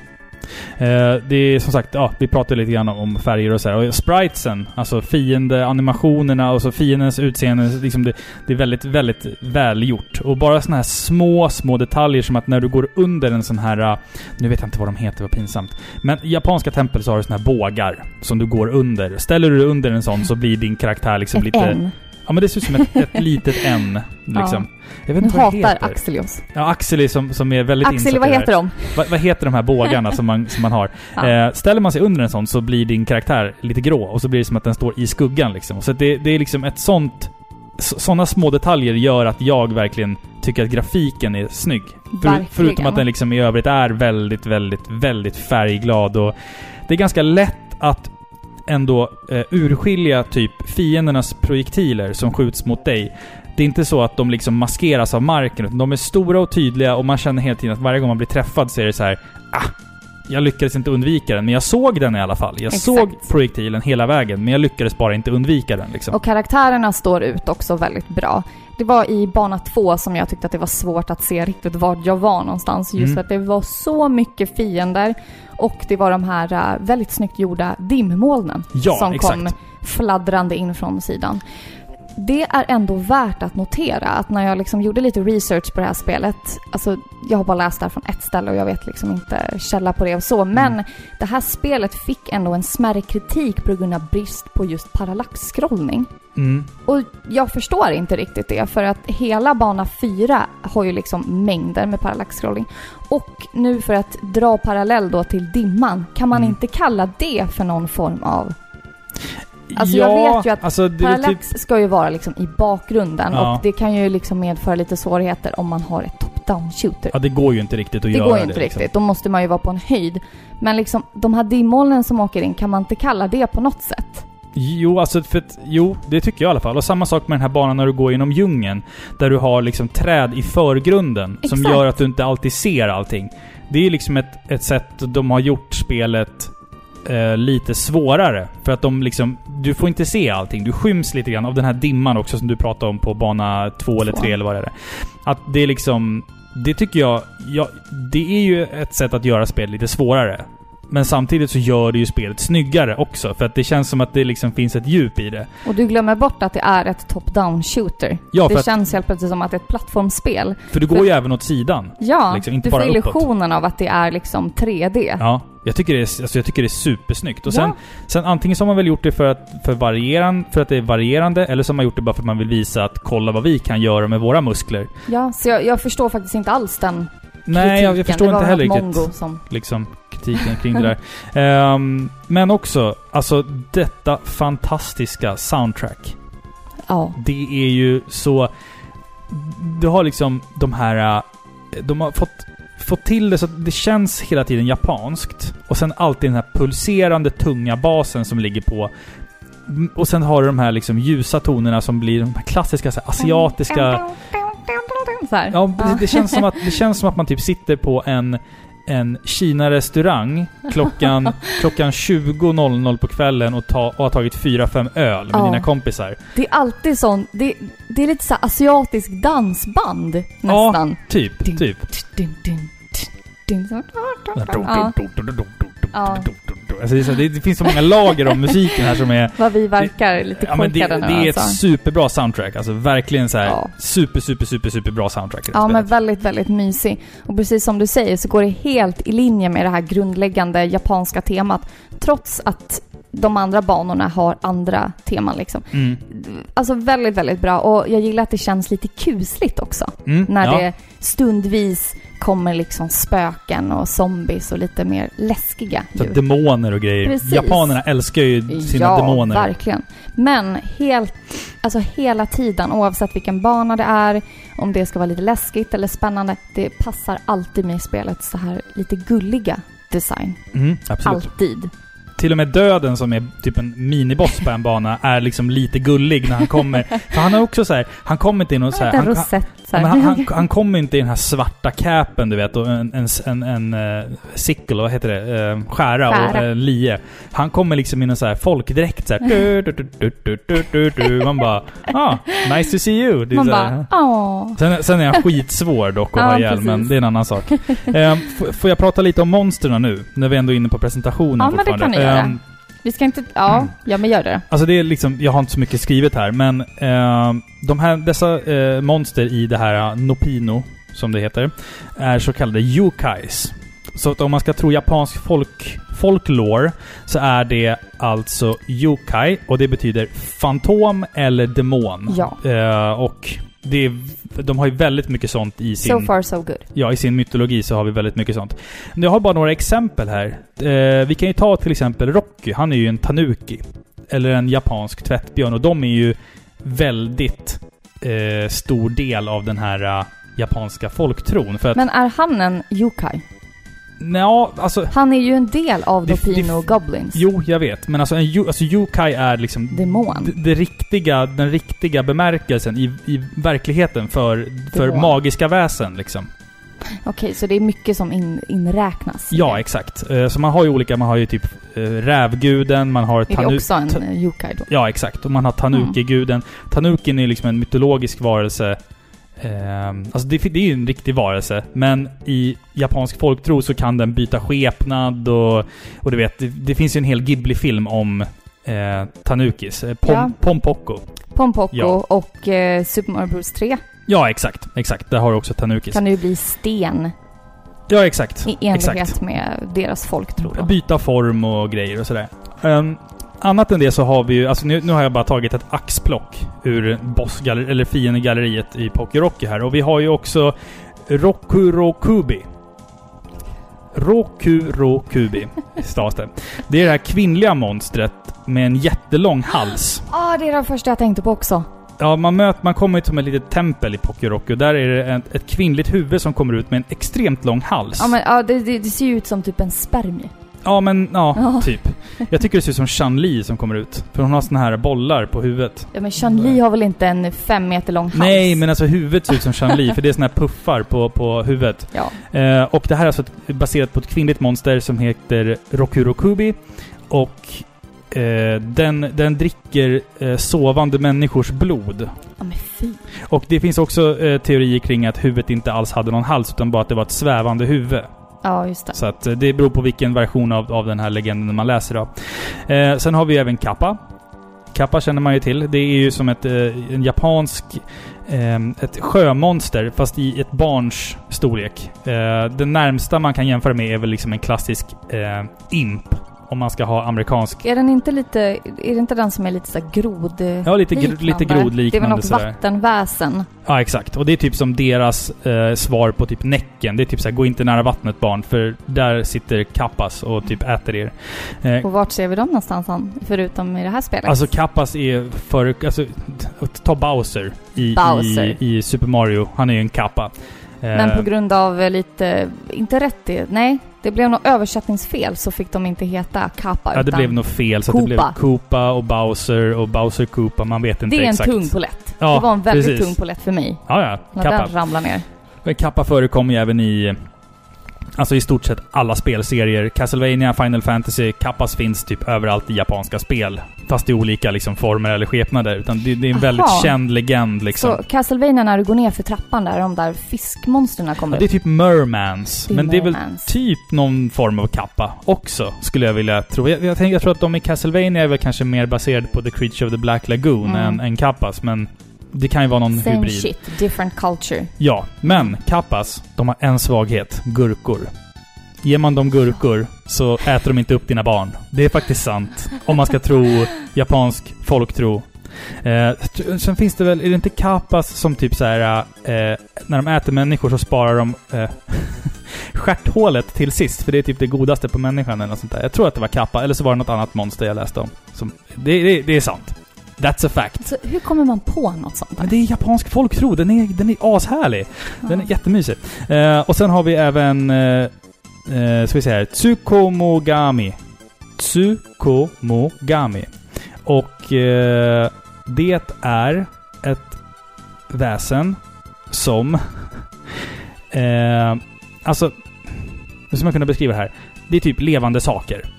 Eh, det är som sagt, ja, vi pratade lite grann om färger och så här. Och spritesen, alltså fiendeanimationerna och så fiendens utseende, liksom det, det är väldigt, väldigt välgjort. Och bara såna här små, små detaljer som att när du går under en sån här, nu vet jag inte vad de heter, vad pinsamt. Men i japanska tempel så har du såna här bågar som du går under. Ställer du dig under en sån så blir din karaktär liksom Ett lite... N. Ja men det ser ut som ett, ett litet N. Liksom. Jag vet Nu inte vad hatar heter. Axelios. Ja, Axel är som, som är väldigt Axel, vad heter de? Vad, vad heter de här bågarna som, man, som man har? Ja. Eh, ställer man sig under en sån så blir din karaktär lite grå och så blir det som att den står i skuggan liksom. Så det, det är liksom ett sånt... Sådana små detaljer gör att jag verkligen tycker att grafiken är snygg. Verkligen. förutom att den liksom i övrigt är väldigt, väldigt, väldigt färgglad och... Det är ganska lätt att ändå eh, urskilja typ fiendernas projektiler som skjuts mot dig. Det är inte så att de liksom maskeras av marken, utan de är stora och tydliga och man känner hela tiden att varje gång man blir träffad så är det så här, ah, jag lyckades inte undvika den, men jag såg den i alla fall. Jag Exakt. såg projektilen hela vägen, men jag lyckades bara inte undvika den liksom. Och karaktärerna står ut också väldigt bra. Det var i bana två som jag tyckte att det var svårt att se riktigt vart jag var någonstans. Just Mm. att det var så mycket fiender och det var de här äh, väldigt snyggt gjorda dimmolnen Ja, som exakt. kom fladdrande in från sidan. Det är ändå värt att notera att när jag liksom gjorde lite research på det här spelet, alltså jag har bara läst det här från ett ställe och jag vet liksom inte källa på det och så, men Mm. det här spelet fick ändå en smärre kritik på grund av brist på just parallaxskrollning. Mm. Och jag förstår inte riktigt det, för att hela bana 4 har ju liksom mängder med parallaxscrolling. Och nu för att dra parallell då till dimman, kan man Mm. inte kalla det för någon form av... Alltså, ja, jag vet ju att alltså, det är typ, Parallax ska ju vara liksom i bakgrunden Ja. och det kan ju liksom medföra lite svårigheter om man har ett top-down shooter. ja, det går ju inte riktigt att det göra går ju inte det. liksom. riktigt, då måste man ju vara på en höjd. Men liksom, de här dimmolnen som åker in, kan man inte kalla det på något sätt? Jo, alltså för att, jo, det tycker jag i alla fall. Och samma sak med den här banan när du går genom djungeln. Där du har liksom träd i förgrunden som Exakt. gör att du inte alltid ser allting. Det är liksom ett, ett sätt de har gjort spelet eh, lite svårare. För att de liksom, du får inte se allting. Du skyms lite grann av den här dimman också som du pratade om på bana två eller tre eller vad det är. Att det är liksom, det tycker jag, ja, det är ju ett sätt att göra spelet lite svårare. Men samtidigt så gör det ju spelet snyggare också. För att det känns som att det liksom finns ett djup i det. Och du glömmer bort att det är ett top-down shooter. Ja, för, det att, känns helt plötsligt som att det är ett plattformsspel. för du går för- ju även åt sidan. Ja, Liksom, inte du får bara uppåt. illusionen av att det är liksom 3D. Ja. Jag tycker det är, alltså jag tycker det är supersnyggt. Och Ja. sen, sen antingen så har man väl gjort det för att, för, varieran, för att det är varierande, eller så har man gjort det bara för att man vill visa att kolla vad vi kan göra med våra muskler. Ja, så jag, jag förstår faktiskt inte alls den Nej, jag, jag förstår inte heller riktigt liksom, kritiken kring det där. Ehm, men också, alltså detta fantastiska soundtrack. Ja. Det är ju så... Du har liksom de här... äh, De har fått, fått till det så att det känns hela tiden japanskt. Och sen alltid den här pulserande tunga basen som ligger på. Mm, Och sen har du de här liksom ljusa tonerna som blir de här klassiska här, asiatiska... Så här. Ja, det, det, känns som att, det känns som att man typ sitter på en, en Kina-restaurang klockan, klockan 20.00 på kvällen och, ta, och har tagit 4-5 öl med Ja. dina kompisar. Det är alltid sån... Det, det är lite så asiatisk dansband nästan. Typ, Ding. typ. Ja. Ja. Alltså det, så, det, det finns så många lager av musiken här som är... Vad vi verkar lite Ja, men det, det nu är ett alltså. superbra soundtrack. Alltså verkligen så här Ja. super, super, super, super bra soundtrack Ja, men spelet. väldigt, väldigt mysig. Och precis som du säger så går det helt i linje med det här grundläggande japanska temat. Trots att de andra banorna har andra teman liksom. Mm. Alltså väldigt, väldigt bra. Och jag gillar att det känns lite kusligt också. Mm, När ja. det stundvis kommer liksom spöken och zombies och lite mer läskiga Så djur. demoner och grejer. Precis. Japanerna älskar ju sina ja, demoner. verkligen. Men helt, alltså hela tiden, oavsett vilken bana det är, om det ska vara lite läskigt eller spännande, det passar alltid med i spelet så här lite gulliga design. Mm, absolut. Alltid. Till och med döden som är typ en miniboss på en bana är liksom lite gullig när han kommer. För han har också så här, han kommer inte i någon så här, han, han, han, han, han kommer inte i den här svarta capen du vet och en, en, en, en uh, sickle, vad heter det? Uh, skära, och uh, lie. Han kommer liksom i någon så här folkdräkt så här. Du, du, du, du, du, du, du. Man bara ah, nice to see you. Det är Man så här. bara, åh. Sen, sen är han skitsvår dock att Ja, ha ihjäl, men det är en annan sak. F- får jag prata lite om monstren nu? När vi ändå är inne på presentationen Ja, men det fortfarande. kan göra. Ehm, Vi ska inte, ja, Mm. ja men gör det. Alltså det är liksom, jag har inte så mycket skrivet här, men eh, de här, dessa eh, monster i det här eh, Nopino, som det heter, är så kallade yokais. Så att om man ska tro japansk folk, folklore så är det alltså yokai och det betyder fantom eller demon. Ja. Eh, och det är, de har ju väldigt mycket sånt i sin... So far so good. Ja, i sin mytologi så har vi väldigt mycket sånt. Jag har bara några exempel här. Eh, vi kan ju ta till exempel Rocky. Han är ju en tanuki. Eller en japansk tvättbjörn. Och de är ju väldigt eh, stor del av den här eh, japanska folktron. För att... Men är han en yokai? Nja, alltså... Han är ju en del av Det- Dopino det- Goblins. Jo, jag vet. Men alltså, en, alltså yokai är liksom... Demon. Det, det riktiga, den riktiga bemärkelsen i, i verkligheten för, för magiska väsen liksom. Okej, så det är mycket som in, inräknas? Ja, exakt. Eh, Så man har ju olika, man har ju typ eh, rävguden, man har Är det också en yokai då? Ja, exakt. Och man har Tanuki-guden. Tanukin är liksom en mytologisk varelse. Ehm, alltså det, det är ju en riktig varelse, men i japansk folktro så kan den byta skepnad och... Och du vet, det, det finns ju en hel Ghibli-film om eh, Tanukis. Eh, Pom, Ja. Pompoko. Pompoko Ja. och eh, Super Mario Bros 3 Ja, exakt. Exakt. Där har du också Tanukis. kan ju bli sten Ja, exakt. i enlighet Exakt. med deras folktro. Byta form och grejer och sådär. Um, annat än det så har vi ju, alltså nu, nu har jag bara tagit ett axplock ur bossgaller, eller fiendegalleriet i Poké Rocky här. Och vi har ju också Rokurokubi. Rokurokubi stavas det. Det är det här kvinnliga monstret med en jättelång hals. Ja, det är det första jag tänkte på också. Ja, man, möter, man kommer till ett litet tempel i och där är det ett, ett kvinnligt huvud som kommer ut med en extremt lång hals. Ja, men ja, det, det, det ser ju ut som typ en spermie. Ja, men ja, Ja. typ. Jag tycker det ser ut som Chan-Li som kommer ut. För hon har såna här bollar på huvudet. Ja, men Chun-Li har väl inte en fem meter lång hals? Nej, men alltså huvudet ser ut som Chan-Li, för det är såna här puffar på, på huvudet. Ja. Eh, och det här är alltså ett, baserat på ett kvinnligt monster som heter Rokurokubi. Och eh, den, den dricker eh, sovande människors blod. Ja, men fy. Och det finns också eh, teorier kring att huvudet inte alls hade någon hals, utan bara att det var ett svävande huvud. Ja, just det. Så att eh, det beror på vilken version av, av den här legenden man läser då. Eh, sen har vi även Kappa. Kappa känner man ju till. Det är ju som ett, eh, en japansk... Eh, ett sjömonster, fast i ett barns storlek. Eh, det närmsta man kan jämföra med är väl liksom en klassisk eh, imp. Om man ska ha amerikansk... Är den inte lite... Är det inte den som är lite såhär grod... Ja, lite, gr- lite Det är väl grodliknande något sådär. vattenväsen. Ja, exakt. Och det är typ som deras eh, svar på typ Näcken. Det är typ såhär, gå inte nära vattnet barn, för där sitter Kappas och typ äter er. Eh, Och vart ser vi dem någonstans förutom i det här spelet? Alltså Kappas är för... Alltså, ta Bowser i, Bowser. I, i Super Mario. Han är ju en kappa. Men Eh, på grund av eh, lite... Inte rätt i... Nej, det blev något översättningsfel så fick de inte heta Kappa Ja, det utan blev nog fel. Så att det blev Koopa. Och Bowser och Bowser Koopa. Man vet inte Det är en exakt. tung polett. Ja, det var en väldigt precis. tung polett för mig. Ja, ja. När Kappa. den ramlade ner. Men Kappa förekommer ju även i... Alltså i stort sett alla spelserier. Castlevania, Final Fantasy, Kappas finns typ överallt i japanska spel. fast i olika liksom, former eller skepnader. Utan det, det är en Aha. väldigt känd legend liksom. Så Castlevania när du går ner för trappan där, de där fiskmonstren kommer Ja, det är typ Mermans. Det är men det är väl Mermans. typ någon form av kappa också, skulle jag vilja tro. Jag, jag, tänker, jag tror att de i Castlevania är väl kanske mer baserade på The Creature of the Black Lagoon Mm. än, än kappas, men det kan ju vara någon Same hybrid. shit, different culture. Ja, men kappas, de har en svaghet. Gurkor. Ger man dem gurkor så äter de inte upp dina barn. Det är faktiskt sant. Om man ska tro japansk folktro. Eh, sen finns det väl, är det inte kappas som typ så här eh, när de äter människor så sparar de eh, stjärthålet till sist, för det är typ det godaste på människan eller något sånt där. Jag tror att det var kappa, eller så var det något annat monster jag läste om. Som, det, det, det är sant. That's a fact. Så hur kommer man på något sånt där? Men det är japansk folktro. Den är, den är ashärlig. Den är jättemysig. Eh, och sen har vi även... Eh, eh, ska vi se här. Tsukomogami. Tsukomogami. Och eh, det är ett väsen som... Eh, alltså... Hur ska man kunna beskriva det här? Det är typ levande saker.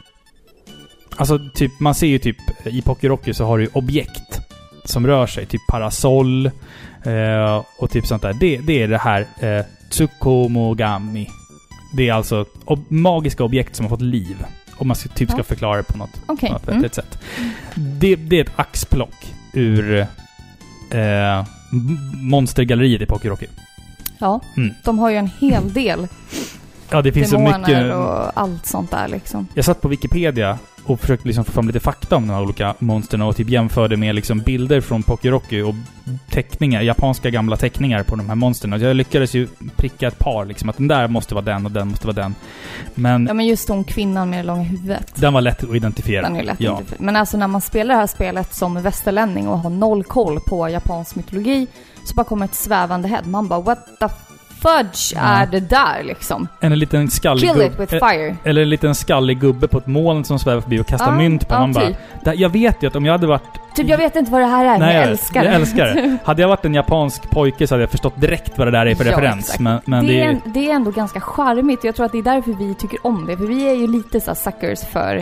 Alltså, typ, man ser ju typ i Pokérocky så har du objekt som rör sig. Typ parasoll eh, och typ sånt där. Det, det är det här eh, Tsukomogami. Det är alltså ob magiska objekt som har fått liv. Om man typ ska Ja. förklara det på något, på något Mm. sätt. Det, det är ett axplock ur eh, monstergalleriet i Pokérocky. Ja, Mm. de har ju en hel del Ja, det finns så demoner mycket... och allt sånt där liksom. Jag satt på Wikipedia och försökte liksom få fram lite fakta om de här olika monstren och typ jämförde med liksom bilder från Pokérocky och teckningar, japanska gamla teckningar på de här monstren. Och jag lyckades ju pricka ett par liksom, att den där måste vara den och den måste vara den. Men Ja men just hon kvinnan med det långa huvudet. den var lätt att identifiera. Den är lätt ja. inte- Men alltså när man spelar det här spelet som västerlänning och har noll koll på japansk mytologi så bara kommer ett svävande head. Man bara what the fudge Ja. är det där liksom? En liten skallig Kill it with fire. Eller en liten skallig gubbe på ett moln som svävar förbi och kastar Ja, mynt på. ja, Man bara, typ. "Där- jag vet ju att om jag hade varit... Typ jag vet inte vad det här är, men jag älskar jag det. älskar det. Hade jag varit en japansk pojke så hade jag förstått direkt vad det där är för Ja, referens. exakt. Men, men det, det är är... en, det är ändå ganska charmigt. Jag tror att det är därför vi tycker om det. För vi är ju lite så suckers för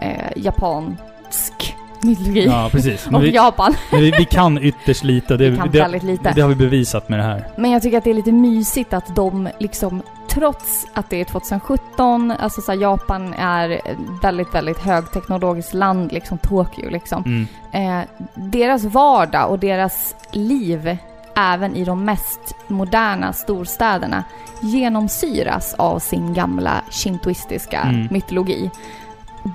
eh, japansk mytologi. Ja, precis. Och vi, Japan. men vi, vi kan ytterst lite. Det, Vi kan det, väldigt lite. det har vi bevisat med det här. Men jag tycker att det är lite mysigt att de liksom, trots att det är 2017, alltså så här, Japan är ett väldigt, väldigt högteknologiskt land, liksom Tokyo liksom. Mm. Eh, deras vardag och deras liv, även i de mest moderna storstäderna, genomsyras av sin gamla shintoistiska Mm. mytologi.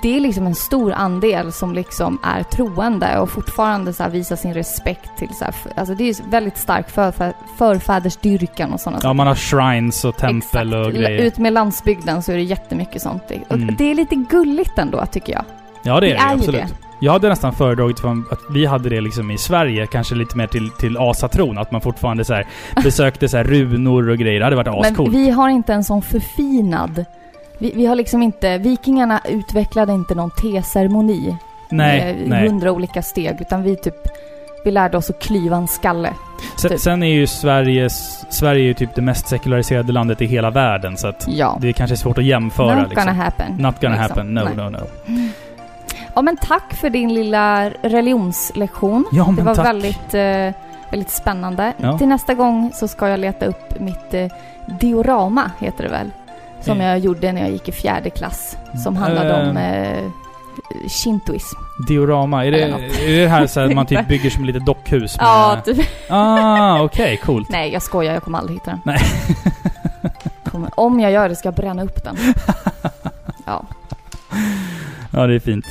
Det är liksom en stor andel som liksom är troende och fortfarande så visar sin respekt till så här, alltså det är ju väldigt stark förfä- förfädersdyrkan och sådana Ja, man har shrines och tempel och grejer. Ut med landsbygden så är det jättemycket sånt. Och Mm. Det är lite gulligt ändå tycker jag. Ja, det är det det, är ju absolut. det. Jag hade nästan föredragit från att vi hade det liksom i Sverige, kanske lite mer till, till asatron. Att man fortfarande så besökte så runor och grejer. Det hade varit Men ascoolt. vi har inte en sån förfinad... Vi, vi har liksom inte... Vikingarna utvecklade inte någon teceremoni nej, med nej. hundra olika steg, utan vi typ... Vi lärde oss att klyva en skalle. Sen, typ. sen är ju Sveriges... Sverige är ju typ det mest sekulariserade landet i hela världen, så att Ja. det är kanske svårt att jämföra Not liksom. gonna happen. Not gonna liksom. happen. No, Nej. no, no. Ja, men tack för din lilla religionslektion. Ja, Det men var tack. väldigt, eh, väldigt spännande. Ja. Till nästa gång så ska jag leta upp mitt eh, diorama, heter det väl? Som Mm. jag gjorde när jag gick i fjärde klass. Som handlade om eh, shintoism. Diorama, är det, är det här så att man typ bygger som ett litet dockhus med... Ja, typ. Ah, okej, coolt. Nej, jag skojar. Jag kommer aldrig hitta den. Nej. Kommer, om jag gör det ska jag bränna upp den. Ja. Ja, det är fint.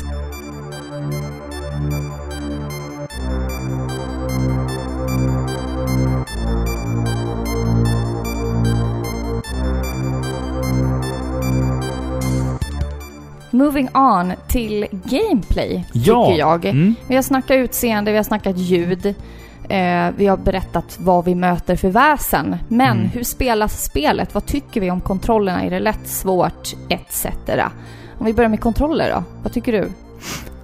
Moving on till gameplay, Ja. tycker jag. Mm. Vi har snackat utseende, vi har snackat ljud. Eh, vi har berättat vad vi möter för väsen. Men Mm. hur spelas spelet? Vad tycker vi om kontrollerna? Är det lätt, svårt, etc? Om vi börjar med kontroller då. Vad tycker du?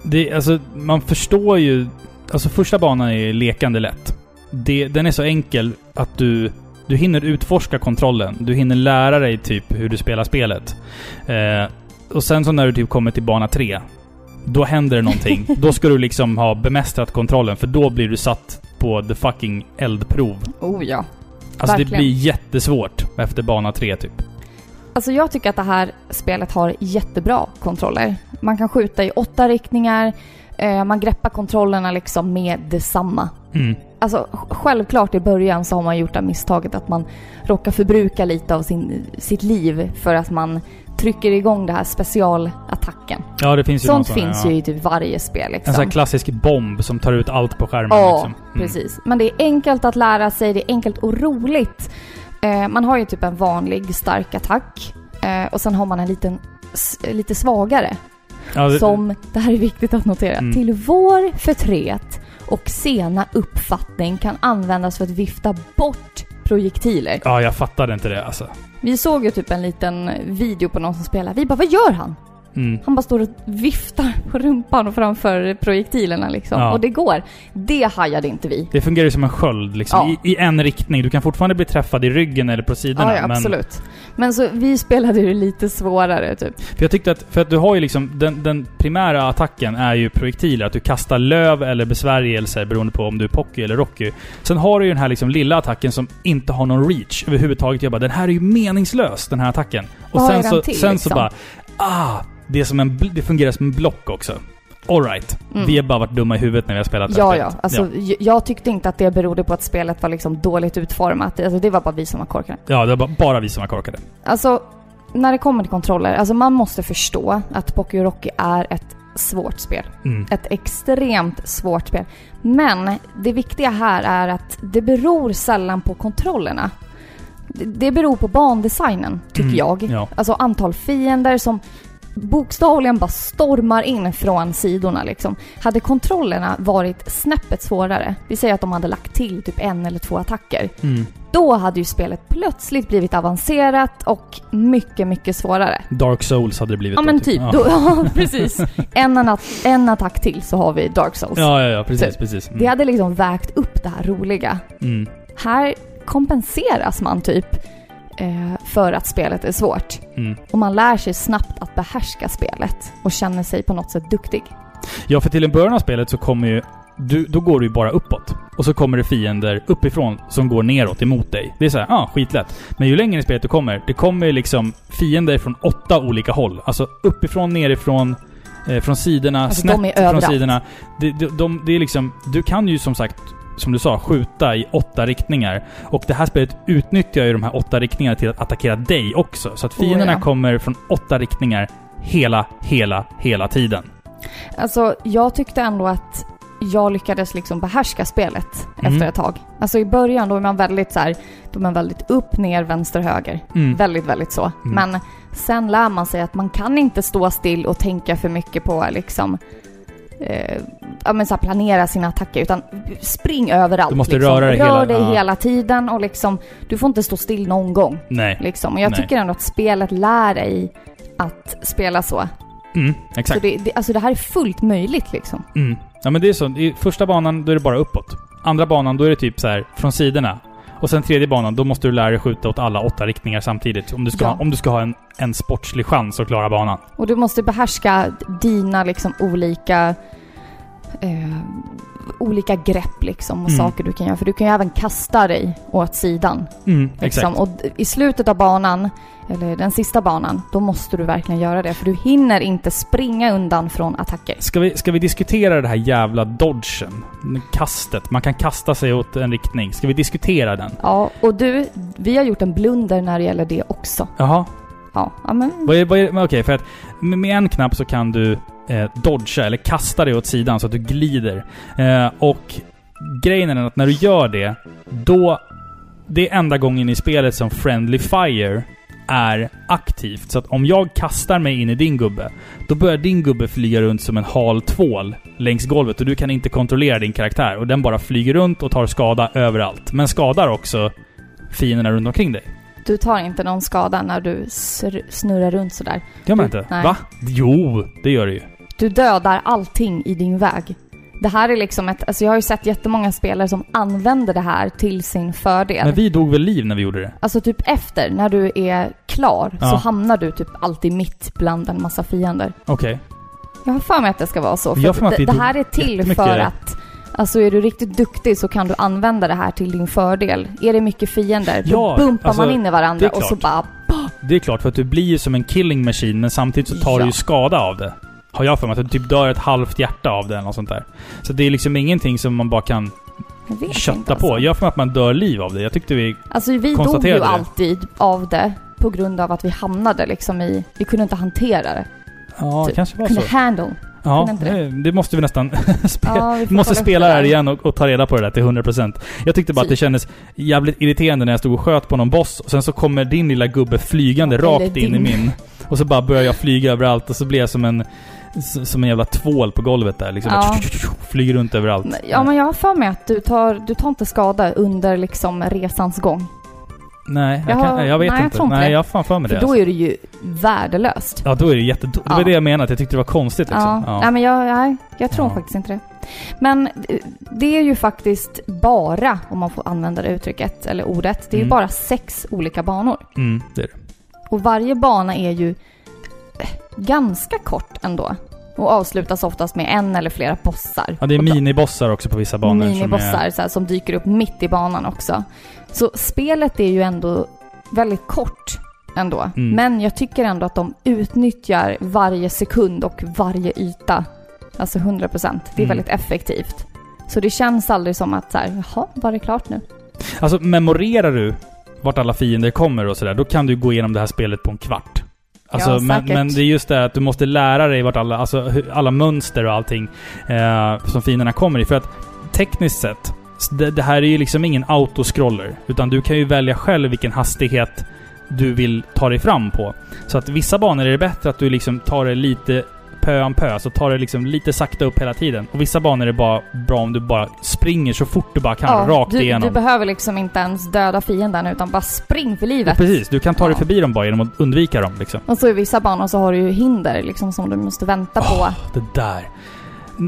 Det, alltså, man förstår ju... Alltså första banan är lekande lätt. Det, den är så enkel att du... Du hinner utforska kontrollen. Du hinner lära dig typ hur du spelar spelet. Eh, och sen så när du typ kommer till bana tre då händer det någonting. då ska du liksom ha bemästrat kontrollen, för då blir du satt på the fucking eldprov. Oh ja. Alltså det Verkligen. blir jättesvårt efter bana tre typ. Alltså jag tycker att det här spelet har jättebra kontroller. Man kan skjuta i åtta riktningar, eh, man greppar kontrollerna liksom med detsamma. Mm. Alltså sj- självklart i början så har man gjort det misstaget att man råkar förbruka lite av sin, sitt liv för att man trycker igång det här specialattacken. Ja, det finns ju Sånt sån, finns ja. ju i typ varje spel liksom. En sån här klassisk bomb som tar ut allt på skärmen Ja, liksom. Mm. precis. Men det är enkelt att lära sig, det är enkelt och roligt. Eh, man har ju typ en vanlig stark attack eh, och sen har man en liten, lite svagare. Ja, det, Som, det här är viktigt att notera, Mm. till vår förtret och sena uppfattning kan användas för att vifta bort projektiler. ja, jag fattade inte det alltså. Vi såg ju typ en liten video på någon som spelar. Vi bara, vad gör han? Mm. Han bara står och viftar på rumpan framför projektilerna liksom. Ja. Och det går. Det hajade inte vi. Det fungerar ju som en sköld liksom. Ja. I, I en riktning. Du kan fortfarande bli träffad i ryggen eller på sidorna. Ja, ja absolut. Men så vi spelade ju lite svårare typ. För jag tyckte att, för att du har ju liksom, den, den primära attacken är ju projektiler. Att du kastar löv eller besvärjelser beroende på om du är Pocky eller Rocky. Sen har du ju den här liksom lilla attacken som inte har någon reach överhuvudtaget. Jag bara, den här är ju meningslös, den här attacken. Och Vad sen, så, till, sen liksom? så bara, ah! Det, som en, det fungerar som en block också. Alright. Mm. Vi har bara varit dumma i huvudet när vi har spelat Ja, spelet. ja. Alltså, j- Jag tyckte inte att det berodde på att spelet var liksom dåligt utformat. Alltså, det var bara vi som var korkade. ja, det var bara- vi som var korkade. Alltså, när det kommer till kontroller, alltså man måste förstå att Pocky Rocky är ett svårt spel. Mm. Ett extremt svårt spel. Men det viktiga här är att det beror sällan på kontrollerna. Det- Det beror på bandesignen, tycker Mm, jag. ja. Alltså antal fiender som bokstavligen bara stormar in från sidorna liksom. Hade kontrollerna varit snäppet svårare, vi säger att de hade lagt till typ en eller två attacker, Mm. då hade ju spelet plötsligt blivit avancerat och mycket, mycket svårare. Dark Souls hade det blivit Ja men typ, Ja. då, ja precis. En, attack, en attack till så har vi Dark Souls. Ja, ja, ja. Precis, Typ. precis. Mm. Det hade liksom vägt upp det här roliga. Mm. Här kompenseras man typ för att spelet är svårt. Mm. Och man lär sig snabbt att behärska spelet och känner sig på något sätt duktig. Ja, för till en början av spelet så kommer ju... Du, då går du ju bara uppåt. Och så kommer det fiender uppifrån som går neråt emot dig. Det är såhär, ja, ah, skitlätt. Men ju längre i spelet du kommer, det kommer ju liksom fiender från åtta olika håll. Alltså uppifrån, nerifrån, eh, från sidorna, Alltså, snett de från sidorna. Det, de, de, det är liksom... Du kan ju som sagt, som du sa, skjuta i åtta riktningar. Och det här spelet utnyttjar ju de här åtta riktningarna till att attackera dig också. Så att fienderna Oh, ja. kommer från åtta riktningar hela, hela, hela tiden. Alltså, jag tyckte ändå att jag lyckades liksom behärska spelet Mm. efter ett tag. Alltså i början då är man väldigt så här, då är man väldigt upp, ner, vänster, höger. Mm. Väldigt, väldigt så. Men sen lär man sig att man kan inte stå still och tänka för mycket på liksom eh, ja, men så här, planera sina attacker utan spring överallt. Du måste liksom. röra dig Rör hela- dig ja. hela tiden och liksom, du får inte stå still någon gång. Nej. Liksom. Och jag Nej. tycker ändå att spelet lär dig att spela så. Mm, exakt. Så det, det, alltså det här är fullt möjligt liksom. Mm. Ja men det är så. I första banan, då är det bara uppåt. Andra banan, då är det typ så här från sidorna. Och sen tredje banan, då måste du lära dig skjuta åt alla åtta riktningar samtidigt. Om du ska, Ja. ha, om du ska ha en, en sportslig chans att klara banan. Och du måste behärska dina liksom olika eh, olika grepp liksom och Mm. saker du kan göra. För du kan ju även kasta dig åt sidan. Mm, Liksom. Och i slutet av banan, eller den sista banan, då måste du verkligen göra det. För du hinner inte springa undan från attacker. Ska vi, ska vi diskutera det här jävla dodgen? Kastet. Man kan kasta sig åt en riktning. Ska vi diskutera den? Ja, och du, vi har gjort en blunder när det gäller det också. Jaha. Ja, men... Vad är, vad är, men okej, för att med en knapp så kan du eh, dodga, eller kasta dig åt sidan så att du glider. Eh, och grejen är att när du gör det, då... Det är enda gången i spelet som Friendly Fire är aktivt. Så att om jag kastar mig in i din gubbe, då börjar din gubbe flyga runt som en hal tvål längs golvet och du kan inte kontrollera din karaktär. Och den bara flyger runt och tar skada överallt. Men skadar också fienderna runt omkring dig. Du tar inte någon skada när du snurrar runt sådär. Gör man Du- inte? nej. Va? Jo, det gör det ju. Du dödar allting i din väg. Det här är liksom ett... Alltså jag har ju sett jättemånga spelare som använder det här till sin fördel. Men vi dog väl liv när vi gjorde det? Alltså typ efter, när du är klar, Ja. så hamnar du typ alltid mitt bland en massa fiender. Okej. Jag har för mig att det ska vara så. För Jag för det, det här är till för att Alltså är du riktigt duktig så kan du använda det här till din fördel. Är det mycket fiender, då Ja, bumpar alltså, man in i varandra och så bara... Det är klart, för att du blir ju som en killing machine, men samtidigt så tar du Ja. ju skada av det. Har jag för mig. Att du typ dör ett halvt hjärta av det eller något sånt där. Så det är liksom ingenting som man bara kan kötta inte, på. alltså. Jag för mig att man dör liv av det. Jag tyckte vi... Alltså vi dog ju det. alltid av det på grund av att vi hamnade liksom i... Vi kunde inte hantera det. Ja, Typ. kanske var Kunde så. handle. Ja, kunde det. det, det måste vi nästan spela. Ja, vi måste spela det här igen och, och ta reda på det där till 100%. Jag tyckte bara att det kändes jävligt irriterande när jag stod och sköt på någon boss och sen så kommer din lilla gubbe flygande Eller rakt in i min. Och så bara börjar jag flyga överallt och så blir jag som en... Som en jävla tvål på golvet där liksom. Ja. Flyger runt överallt. Ja, men jag har för mig att du tar, du tar inte skada under liksom resans gång. Nej, jag, Jag kan, jag vet nej, jag inte. inte nej, jag har fan för mig För det. då alltså. är det ju värdelöst. Ja, då är det jätte... Det var Ja. det jag menade, att jag tyckte det var konstigt liksom. Ja. Nej, men jag, nej, jag tror Ja. faktiskt inte det. Men eh, det är ju faktiskt bara, om man får använda det uttrycket, eller ordet, det är ju Mm. bara sex olika banor. Mm, det är det. Och varje bana är ju ganska kort ändå. Och avslutas oftast med en eller flera bossar. Ja, det är minibossar också på vissa banor. som minibossar är- så här, som dyker upp mitt i banan också. Så spelet är ju ändå väldigt kort ändå. Mm. Men jag tycker ändå att de utnyttjar varje sekund och varje yta. Alltså 100%. Det är Mm. väldigt effektivt. Så det känns aldrig som att så här, jaha, var det klart nu? Alltså, memorerar du vart alla fiender kommer och sådär, då kan du gå igenom det här spelet på en kvart. Alltså, Ja, men, men det är just det att du måste lära dig vart alla, alltså, alla mönster och allting eh, som fienderna kommer i. För att tekniskt sett, det, det här är ju liksom ingen autoscroller. Utan du kan ju välja själv vilken hastighet du vill ta dig fram på. Så att vissa banor är det bättre att du liksom tar det lite pö om pö, så tar det liksom lite sakta upp hela tiden. Och vissa banor är bara bra om du bara springer så fort du bara kan, rakt du, igenom. du behöver liksom inte ens döda fienden utan bara spring för Ja, livet. precis, du kan ta dig Ja. förbi dem bara genom att undvika dem liksom. Och så i vissa banor så har du ju hinder liksom som du måste vänta på. Det där.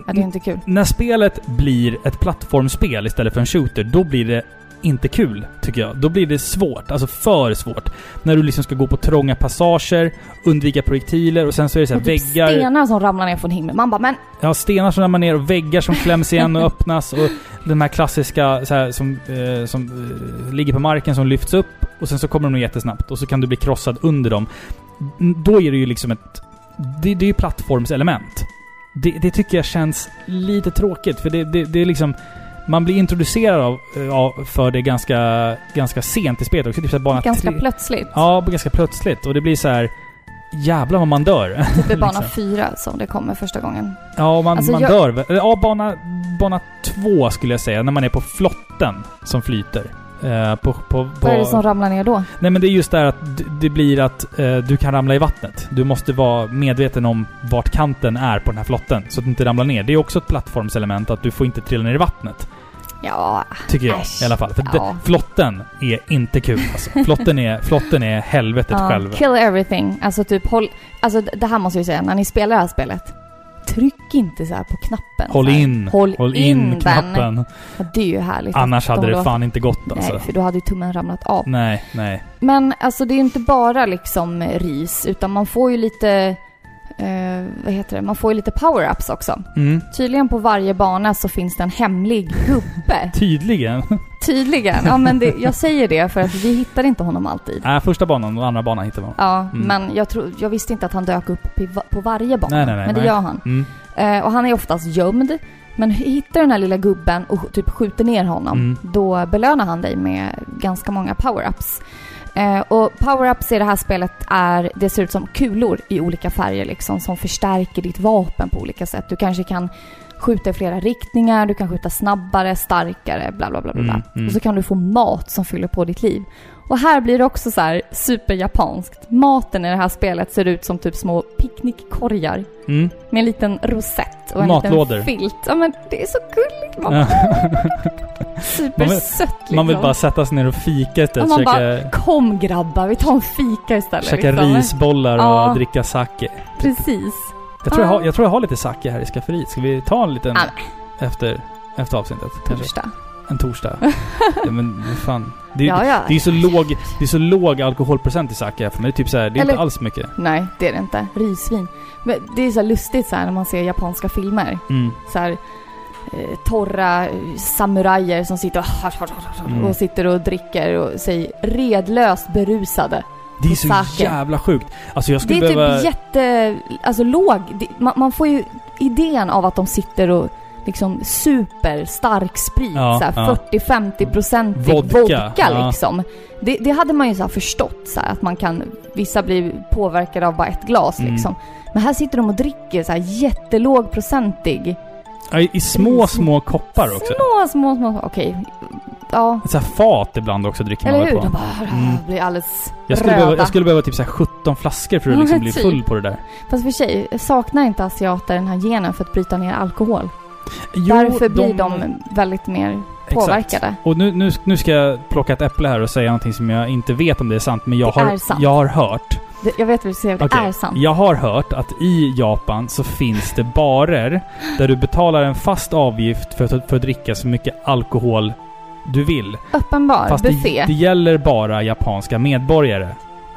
Ja, det är inte kul. När spelet blir ett plattformsspel istället för en shooter, då blir det inte kul, tycker jag. Då blir det svårt. Alltså för svårt. När du liksom ska gå på trånga passager, undvika projektiler och sen så är det så här Och typ väggar... stenar som ramlar ner från himlen. Man bara, men Ja, stenar som ramlar ner och väggar som kläms igen och öppnas och de här klassiska så här, som, eh, som eh, ligger på marken som lyfts upp och sen så kommer de jättesnabbt och så kan du bli krossad under dem. Mm, Då är det ju liksom ett... Det, det är ju plattformselement. Det, det tycker jag känns lite tråkigt för det, det, det är liksom... Man blir introducerad av, eh, av, för det ganska, ganska sent i spelet också. Typ så bana ganska plötsligt. Ja, ganska plötsligt. Och det blir så här... Jävlar vad man dör. Typ i bana liksom. fyra som det kommer första gången. Ja, man, Alltså, man jag- dör Ja, bana, bana två skulle jag säga. När man är på flotten som flyter. Eh, på, på, på, Vad är det som ramlar ner då? Nej men det är just det här att det blir att eh, du kan ramla i vattnet. Du måste vara medveten om vart kanten är på den här flotten. Så att du inte ramlar ner. Det är också ett plattformselement att du får inte trilla ner i vattnet. Ja, Tycker jag Äsch. i alla fall. För Ja. det, flotten är inte kul alltså. Flotten är, flotten är helvetet ja, själv. kill everything. Alltså typ håll... Alltså det här måste jag ju säga, när ni spelar det här spelet. Tryck inte så på knappen. Håll in. Håll, Håll in, in den. knappen. Ja, det är ju härligt. Annars De hade det fan inte gått alltså. Nej, för då hade ju tummen ramlat av. Nej, nej. Men alltså det är ju inte bara liksom ris, utan man får ju lite... Eh, vad heter det? Man får ju lite power-ups också. Mm. Tydligen på varje bana så finns det en hemlig gubbe. Tydligen. Tydligen. Ja, men det, jag säger det för att vi hittar inte honom alltid. Nej, första banan och andra banan hittar man. Ja, Mm. men jag, tror, jag visste inte att han dök upp på, va- på varje bana. Nej, nej, nej, men det gör han. Mm. Eh, och han är oftast gömd. Men hittar den här lilla gubben och typ skjuter ner honom, Mm. då belönar han dig med ganska många power-ups. Eh, och power-ups i det här spelet är, det ser ut som kulor i olika färger liksom, som förstärker ditt vapen på olika sätt. Du kanske kan skjuta i flera riktningar, du kan skjuta snabbare, starkare, bla bla bla. bla. Mm, mm. Och så kan du få mat som fyller på ditt liv. Och här blir det också så här superjapanskt. Maten i det här spelet ser ut som typ små picknickkorgar Mm. med en liten rosett och en Matlådor. liten filt. Ja men det är så gulligt. Man, Ja. Supersött liksom. Man vill bara sätta sig ner och fika istället. Ja, man Käka, Kom grabbar, vi tar en fika istället. käka liksom. risbollar Ja. och dricka sake. Precis. Jag tror jag, Ja. har, jag tror jag har lite sake här i skafferiet. Ska vi ta en liten Ja, efter, efter avsnittet? Torsdag. en torsdag. ja, men vad fan. Det, Ja, ja. det är så låg, det är så låg alkoholprocent i sake för mig. Det är typ så här, det är Eller- inte alls mycket. Nej, det är det inte. Risvin. Men det är så här lustigt så här när man ser japanska filmer. Mm. Så här, eh, torra samurajer som sitter och, Mm. och sitter och dricker och sig redlöst berusade. Det är så sake. jävla sjukt. Alltså jag Det skulle är behöva... typ jätte... Alltså låg. Det, man, man får ju idén av att de sitter och liksom super stark sprit. Ja, så här ja. 40-50-procentig Vodka, vodka, ja. liksom. Det, det hade man ju så här förstått så här, att man kan... Vissa blir påverkade av bara ett glas Mm. liksom. Men här sitter de och dricker så här jättelågprocentig. I, I små, små koppar också. Små, små, små... Okej. Ja. Så här fat ibland också dricker man Eller väl hur? på. De bara Mm. blir alldeles Jag skulle, röda. behöva, jag skulle behöva typ så här 17 flaskor för att liksom bli typ. full på det där. Fast för sig, saknar inte asiater den här genen för att bryta ner alkohol? Jo, Därför blir de, väldigt mer påverkade. Och nu, nu, nu ska jag plocka ett äpple här och säga någonting som jag inte vet om det är sant, men jag, Det har, jag har hört. Det, jag vet vad du säger, det Okej, är sant. Jag har hört att i Japan så finns det barer där du betalar en fast avgift för att, för att dricka så mycket alkohol du vill. Uppenbar Fast det, buffé. det gäller bara japanska medborgare.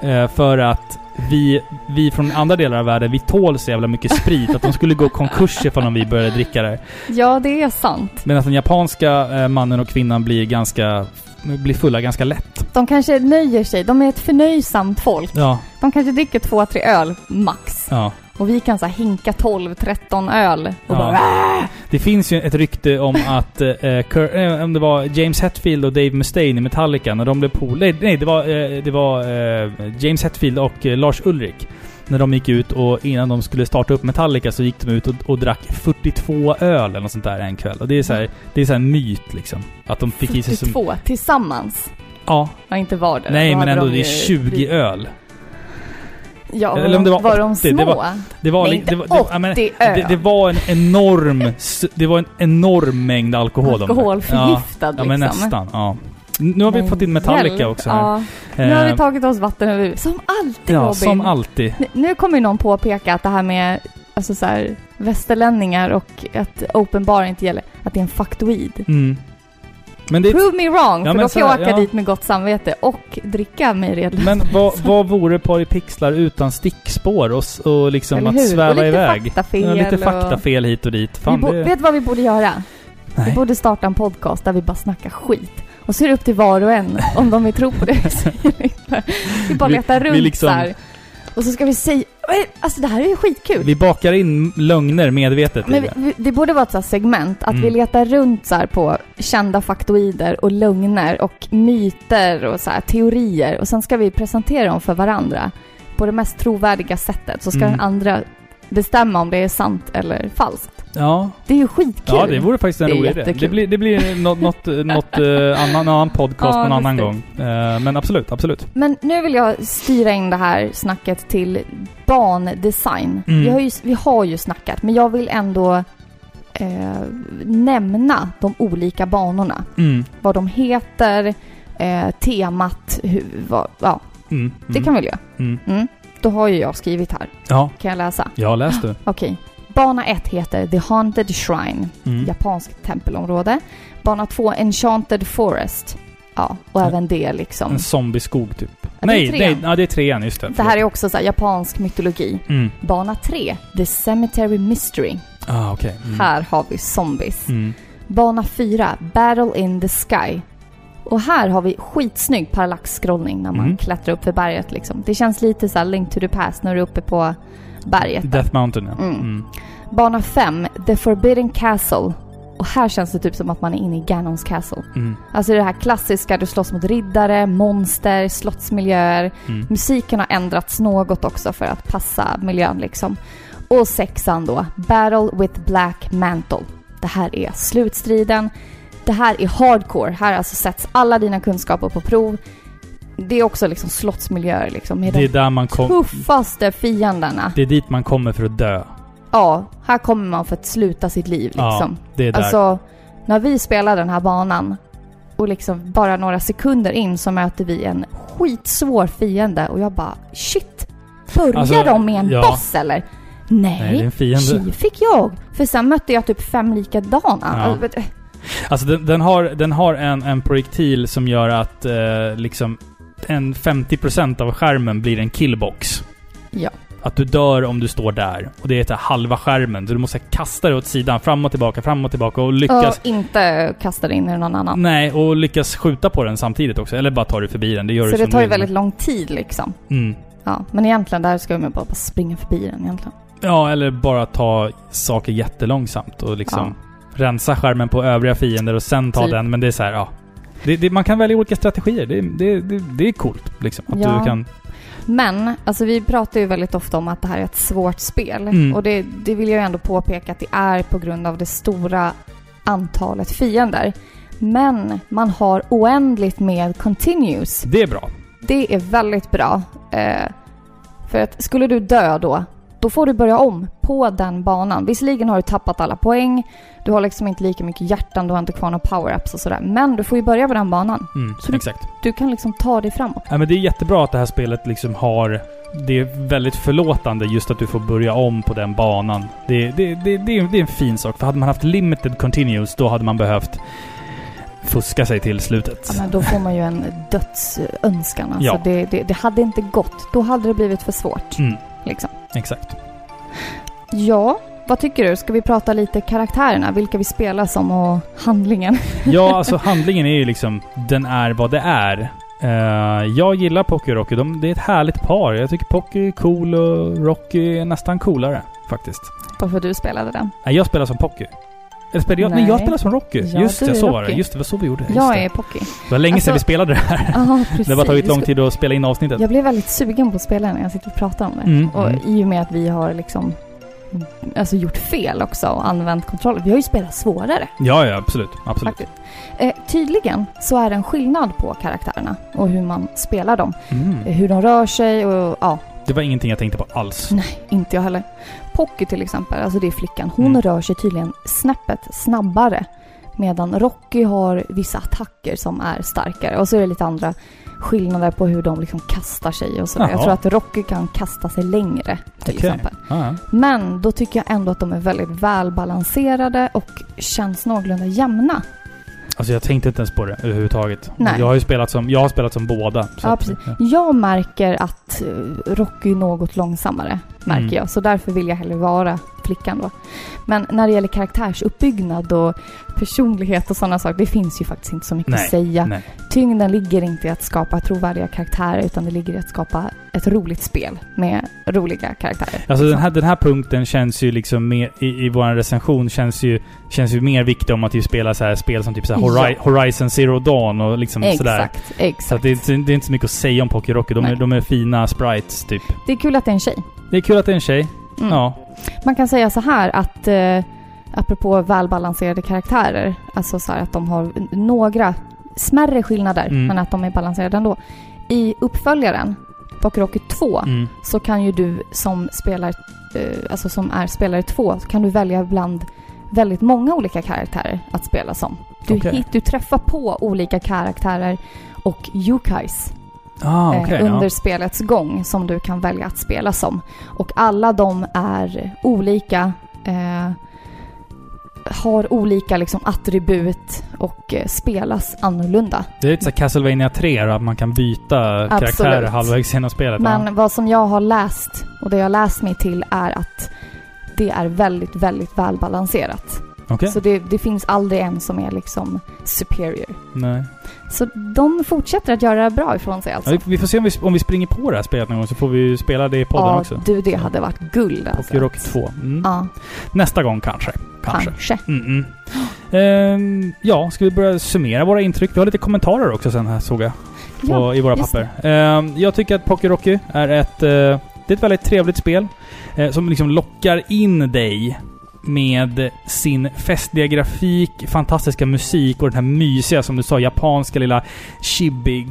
Eh, för att vi, vi från andra delar av världen, vi tål så jävla mycket sprit att de skulle gå konkurs ifall vi började dricka det. Ja, det är sant. Medan den japanska eh, mannen och kvinnan blir ganska... blir fulla ganska lätt. De kanske nöjer sig. De är ett förnöjsamt folk. Ja, De kanske dricker två, tre öl max. ja. Och vi kan så hinka 12, 13 öl och Ja. bara! Det finns ju ett rykte om att, eh, Kurt, eh, om det var James Hetfield och Dave Mustaine i Metallica, när de blev polare... Nej, det var, eh, det var eh, James Hetfield och eh, Lars Ulrik. När de gick ut och innan de skulle starta upp Metallica så gick de ut och, och drack 42 öl eller något sånt där en kväll. Och det är så här, det är så en myt liksom. Att de fick i sig. 42 tillsammans. Ja. Ja, inte var det. Nej Då men ändå, de det är ju 20 öl. Ja, Eller om det var var de 80, små? det var- Det var... Nej, inte det, var, det, ja, men, 80 öl. det, det var en enorm... Det var en enorm mängd alkohol. de- Alkoholförgiftad Ja, men liksom. nästan. Ja. Nu har vi fått in Metallica hjälp, också. Ja. Nu har vi Eh, tagit oss vatten över huvudet. Som alltid Ja, Robin. som alltid. Nu- Nu kommer ju någon påpeka att det här med alltså så här, västerlänningar och att open bar inte gäller, att det är en faktoid. Mm. Men, det Prove me wrong, Ja, för då kan jag åka ja. dit med gott samvete och dricka mig redlös. men vad, vad vore Paripixlar utan stickspår och, och liksom att hur? Och sväva lite iväg? faktafel Ja, lite och- faktafel hit och dit. vi Fan, det... Vet vad vi borde göra? Vi Nej. borde starta en podcast där vi bara snackar skit. Och så är det upp till var och en om de vill tro på det vi. Vi bara Vi- letar vi runt liksom- här. Och så ska vi säga... Alltså det här är ju skitkul. Vi bakar in lögner medvetet i Men vi, det. vi, det borde vara ett sånt här segment, att Mm. vi letar runt så här på kända faktoider och lögner och myter och så här teorier och sen ska vi presentera dem för varandra på det mest trovärdiga sättet så ska Mm. den andra bestämma om det är sant eller falskt. Ja. Det är ju skitkul. ja, det vore faktiskt en Det rolig idé. Det blir, det blir något, något, något eh, annan, annan podcast Ja, en annan gång. Eh, men absolut, absolut. Men nu vill jag styra in det här snacket till bandesign. Mm. Vi, har ju, vi har ju snackat, men jag vill ändå eh, nämna de olika banorna. Mm. Vad de heter, temat, hur, vad, ja, Mm. det Mm. kan vi väl göra. Mm. Mm. Då har ju jag skrivit här. Ja, Kan jag läsa? jag läste. Okej. Bana 1 heter The Haunted Shrine, Mm. japanskt tempelområde. Bana 2 Enchanted Forest. Ja, och Ja. även det liksom. En zombieskog typ. Ja, det är nej, trean. nej, ja, det är trean, just det. Det här är också så här japansk mytologi. Mm. Bana 3, The Cemetery Mystery. Ah, okej. Mm. Här har vi zombies. Mm. Bana 4, Battle in the Sky. Och här har vi skitsnygg parallax-scrollning när man Mm. klättrar upp för berget liksom. Det känns lite så här Link to the Past när du är uppe på berget. Death Mountain, ja. Mm. Mm. Bana 5, The Forbidden Castle. Och här känns det typ som att man är inne i Ganons Castle. Mm. Alltså det här klassiska, du slåss mot riddare, monster, slottsmiljöer. Mm. Musiken har ändrats något också för att passa miljön liksom. Och sexan då, Battle with Black Mantle. Det här är slutstriden. Det här är hardcore. Här alltså sätts alla dina kunskaper på prov. Det är också liksom slottsmiljöer liksom med Det är de där man kom... tuffaste fienderna. Det är dit man kommer för att dö. Ja, här kommer man för att sluta sitt liv Ja, liksom. Det är där. Alltså, när vi spelar den här banan och liksom bara några sekunder in så möter vi en skitsvår fiende och jag bara shit. Börjar Alltså, de med en ja. boss eller? Nej, Nej, tji fick jag. För sen mötte jag typ fem likadana. Ja. Alltså, Alltså den, den har, den har en, en projektil som gör att eh, liksom en 50% av skärmen blir en killbox. Ja. Att du dör om du står där. Och det är halva skärmen. Så du måste kasta dig åt sidan, fram och tillbaka, fram och tillbaka och lyckas... Och inte kasta det in i någon annan. Nej, och lyckas skjuta på den samtidigt också. Eller bara ta dig förbi den. Det gör Så det tar ju väldigt lång tid liksom. Mm. Ja, men egentligen där ska man bara, bara springa förbi den egentligen. Ja, eller bara ta saker jättelångsamt och liksom rensa skärmen på övriga fiender och sen ta Typ. den. Men det är så här, ja. Det, det, man kan välja olika strategier. Det, det, det, det är coolt liksom. Att Ja. du kan... Men, alltså vi pratar ju väldigt ofta om att det här är ett svårt spel. Mm. Och det, det vill jag ju ändå påpeka att det är på grund av det stora antalet fiender. Men man har oändligt med continues. Det är bra. Det är väldigt bra. Eh, för att skulle du dö då, då får du börja om på den banan. Visserligen har du tappat alla poäng, du har liksom inte lika mycket hjärtan, du har inte kvar några power-ups och sådär. Men du får ju börja på den banan. Mm, Så du- exakt. Du kan liksom ta dig framåt. Ja, men det är jättebra att det här spelet liksom har... Det är väldigt förlåtande just att du får börja om på den banan. Det, det, det, det, är, det är en fin sak. För hade man haft limited continues, då hade man behövt fuska sig till slutet. Ja, men då får man ju en dödsönskan. Alltså Ja. det, det, det hade inte gått. Då hade det blivit för svårt. Mm, Liksom. exakt. Ja, vad tycker du? Ska vi prata lite karaktärerna? Vilka vi spelar som och handlingen? Ja, alltså handlingen är ju liksom... Den är vad det är. Eh, jag gillar Pocky och Rocky. De, det är ett härligt par. Jag tycker Pocky är cool och Rocky är nästan coolare. Faktiskt. Varför du spelade den? Nej, jag spelar som Pocky. Eller spelar jag? Nej, Nej. jag spelar som Rocky. Ja, Just det, så var det. Rocky. Just det, var så vi gjorde. Just Jag det. är Pocky. det var länge sedan Alltså- vi spelade det här. Precis. Det har tagit lång tid att spela in avsnittet. Jag blev väldigt sugen på att spela när jag sitter och pratar om det. Mm, Och mm. i och med att vi har liksom alltså gjort fel också och använt kontroller. Vi har ju spelat svårare Ja, ja, absolut. Absolut. Eh, tydligen så är det en skillnad på karaktärerna och hur man spelar dem. Mm. Hur de rör sig och ja, Det var ingenting jag tänkte på alls. nej, inte jag heller. Pocky till exempel, alltså det är flickan, hon Mm. rör sig tydligen snäppet snabbare. Medan Rocky har vissa attacker som är starkare. Och så är det lite andra skillnader på hur de liksom kastar sig och sådär. Jag tror att Rocky kan kasta sig längre till Okej. exempel. Ja. Men då tycker jag ändå att de är väldigt välbalanserade och känns någorlunda jämna. Alltså jag tänkte inte ens på det överhuvudtaget. Nej. Jag har ju spelat som, jag har spelat som båda. Ja, att- precis. Jag märker att eh, Rocky är något långsammare, märker Mm. jag. Så därför vill jag hellre vara flickan då. Men när det gäller karaktärsuppbyggnad och personlighet och sådana saker, det finns ju faktiskt inte så mycket Nej, att säga. Nej. Tyngden ligger inte i att skapa trovärdiga karaktärer, utan det ligger i att skapa ett roligt spel med roliga karaktärer. Alltså den här, den här punkten känns ju liksom mer, i, i vår recension känns ju, känns ju mer viktig om att vi spelar så här spel som typ så Hori- Ja. Horizon Zero Dawn och liksom sådär. Exakt, exakt. Så det, är inte, det är inte så mycket att säga om Pocky Rocky. De är, de är fina sprites typ. Det är kul att det är en tjej. Det är kul att det är en tjej. Mm. Ja. Man kan säga så här att eh, apropå välbalanserade karaktärer, alltså så här att de har några smärre skillnader, Mm. men att de är balanserade ändå. I uppföljaren, Rocky 2, Mm. så kan ju du som spelar, eh, alltså som är spelare 2, kan du välja bland väldigt många olika karaktärer att spela som. Du, Okej. hit, du träffar på olika karaktärer och yukais Ah, eh, okej. under ja. spelets gång som du kan välja att spela som. Och alla de är olika, eh, har olika liksom attribut och eh, spelas annorlunda. Det är lite så här Castlevania 3 då, att man kan byta karaktärer halvvägs genom spelet. Men ja. vad som jag har läst och det jag läst mig till är att det är väldigt, väldigt välbalanserat. Okej. Så det, det finns aldrig en som är liksom superior. Nej. Så de fortsätter att göra bra ifrån sig alltså. Ja, vi, får se om vi, om vi springer på det här spelet någon gång så får vi ju spela det i podden ja, också. du, det hade varit guld alltså. Pocky Rock 2. Mm. Ja, Nästa gång kanske. Kanske. kanske. Mm -mm. Ehm, ja, ska vi börja summera våra intryck? Vi har lite kommentarer också sen här såg jag. På, Ja, I våra papper. Ehm, jag tycker att Pocky Rocky är ett, eh, det är ett väldigt trevligt spel. eh, som liksom lockar in dig med sin festliga grafik, fantastiska musik och den här mysiga, som du sa, japanska lilla chibi.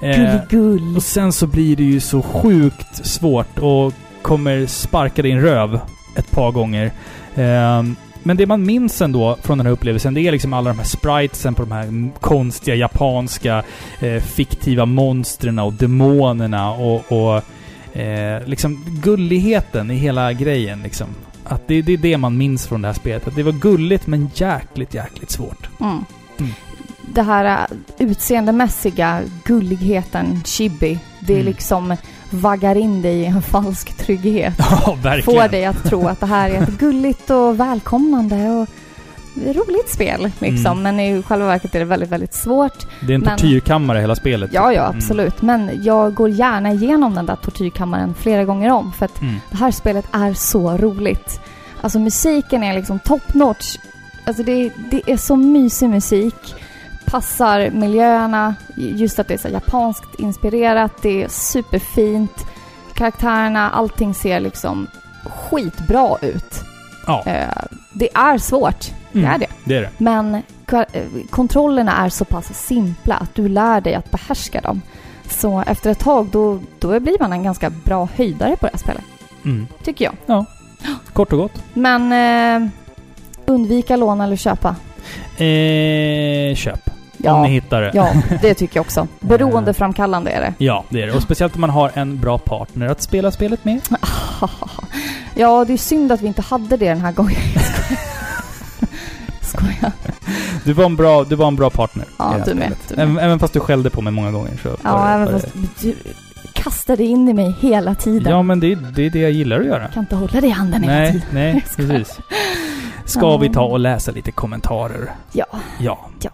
Eh, Gulligull. och sen så blir det ju så sjukt svårt och kommer sparka din röv ett par gånger. Ehm, men det man minns ändå från den här upplevelsen, det är liksom alla de här spritesen på de här konstiga japanska eh, fiktiva monstren och demonerna och, och eh, liksom gulligheten i hela grejen liksom. Att det, det är det man minns från det här spelet. Att det var gulligt men jäkligt, jäkligt svårt. Mm. Mm. Det här äh, utseendemässiga, gulligheten, chibi, det är Mm. liksom vaggar in dig i en falsk trygghet. Ja, verkligen. Får dig att tro att det här är ett gulligt och välkomnande och roligt spel liksom. Mm. Men i själva verket är det väldigt, väldigt svårt. Det är en Men- tortyrkammare hela spelet. Ja, ja, Mm. absolut. Men jag går gärna igenom den där tortyrkammaren flera gånger om för att Mm. det här spelet är så roligt. Alltså musiken är liksom top notch. Alltså det, det är så mysig musik. Passar miljöerna. Just att det är så japanskt inspirerat. Det är superfint. Karaktärerna, allting ser liksom skitbra ut. Ja, Eh, det är svårt. Det Mm. är det. det är det. Men eh, kontrollerna är så pass simpla att du lär dig att behärska dem. Så efter ett tag då, då blir man en ganska bra höjdare på det här spelet. Mm. Tycker jag. Kort och gott. Men eh, undvika låna eller köpa. Eh, köp. Om Ja, ni hittar det. ja, det tycker jag också. Beroendeframkallande är det. Ja, det är det. Och speciellt om man har en bra partner att spela spelet med. ja, det är synd att vi inte hade det den här gången. Skojar. Du var en bra, du var en bra partner Ja, du med, du med. Även, även fast du skällde på mig många gånger så Ja, även fast du kastade in i mig hela tiden. Ja, men det, det är det jag gillar att göra. Jag kan inte hålla det i handen hela Nej, tiden. nej, skojar. precis. Ska vi ta och läsa lite kommentarer? Ja. Ja. Ja.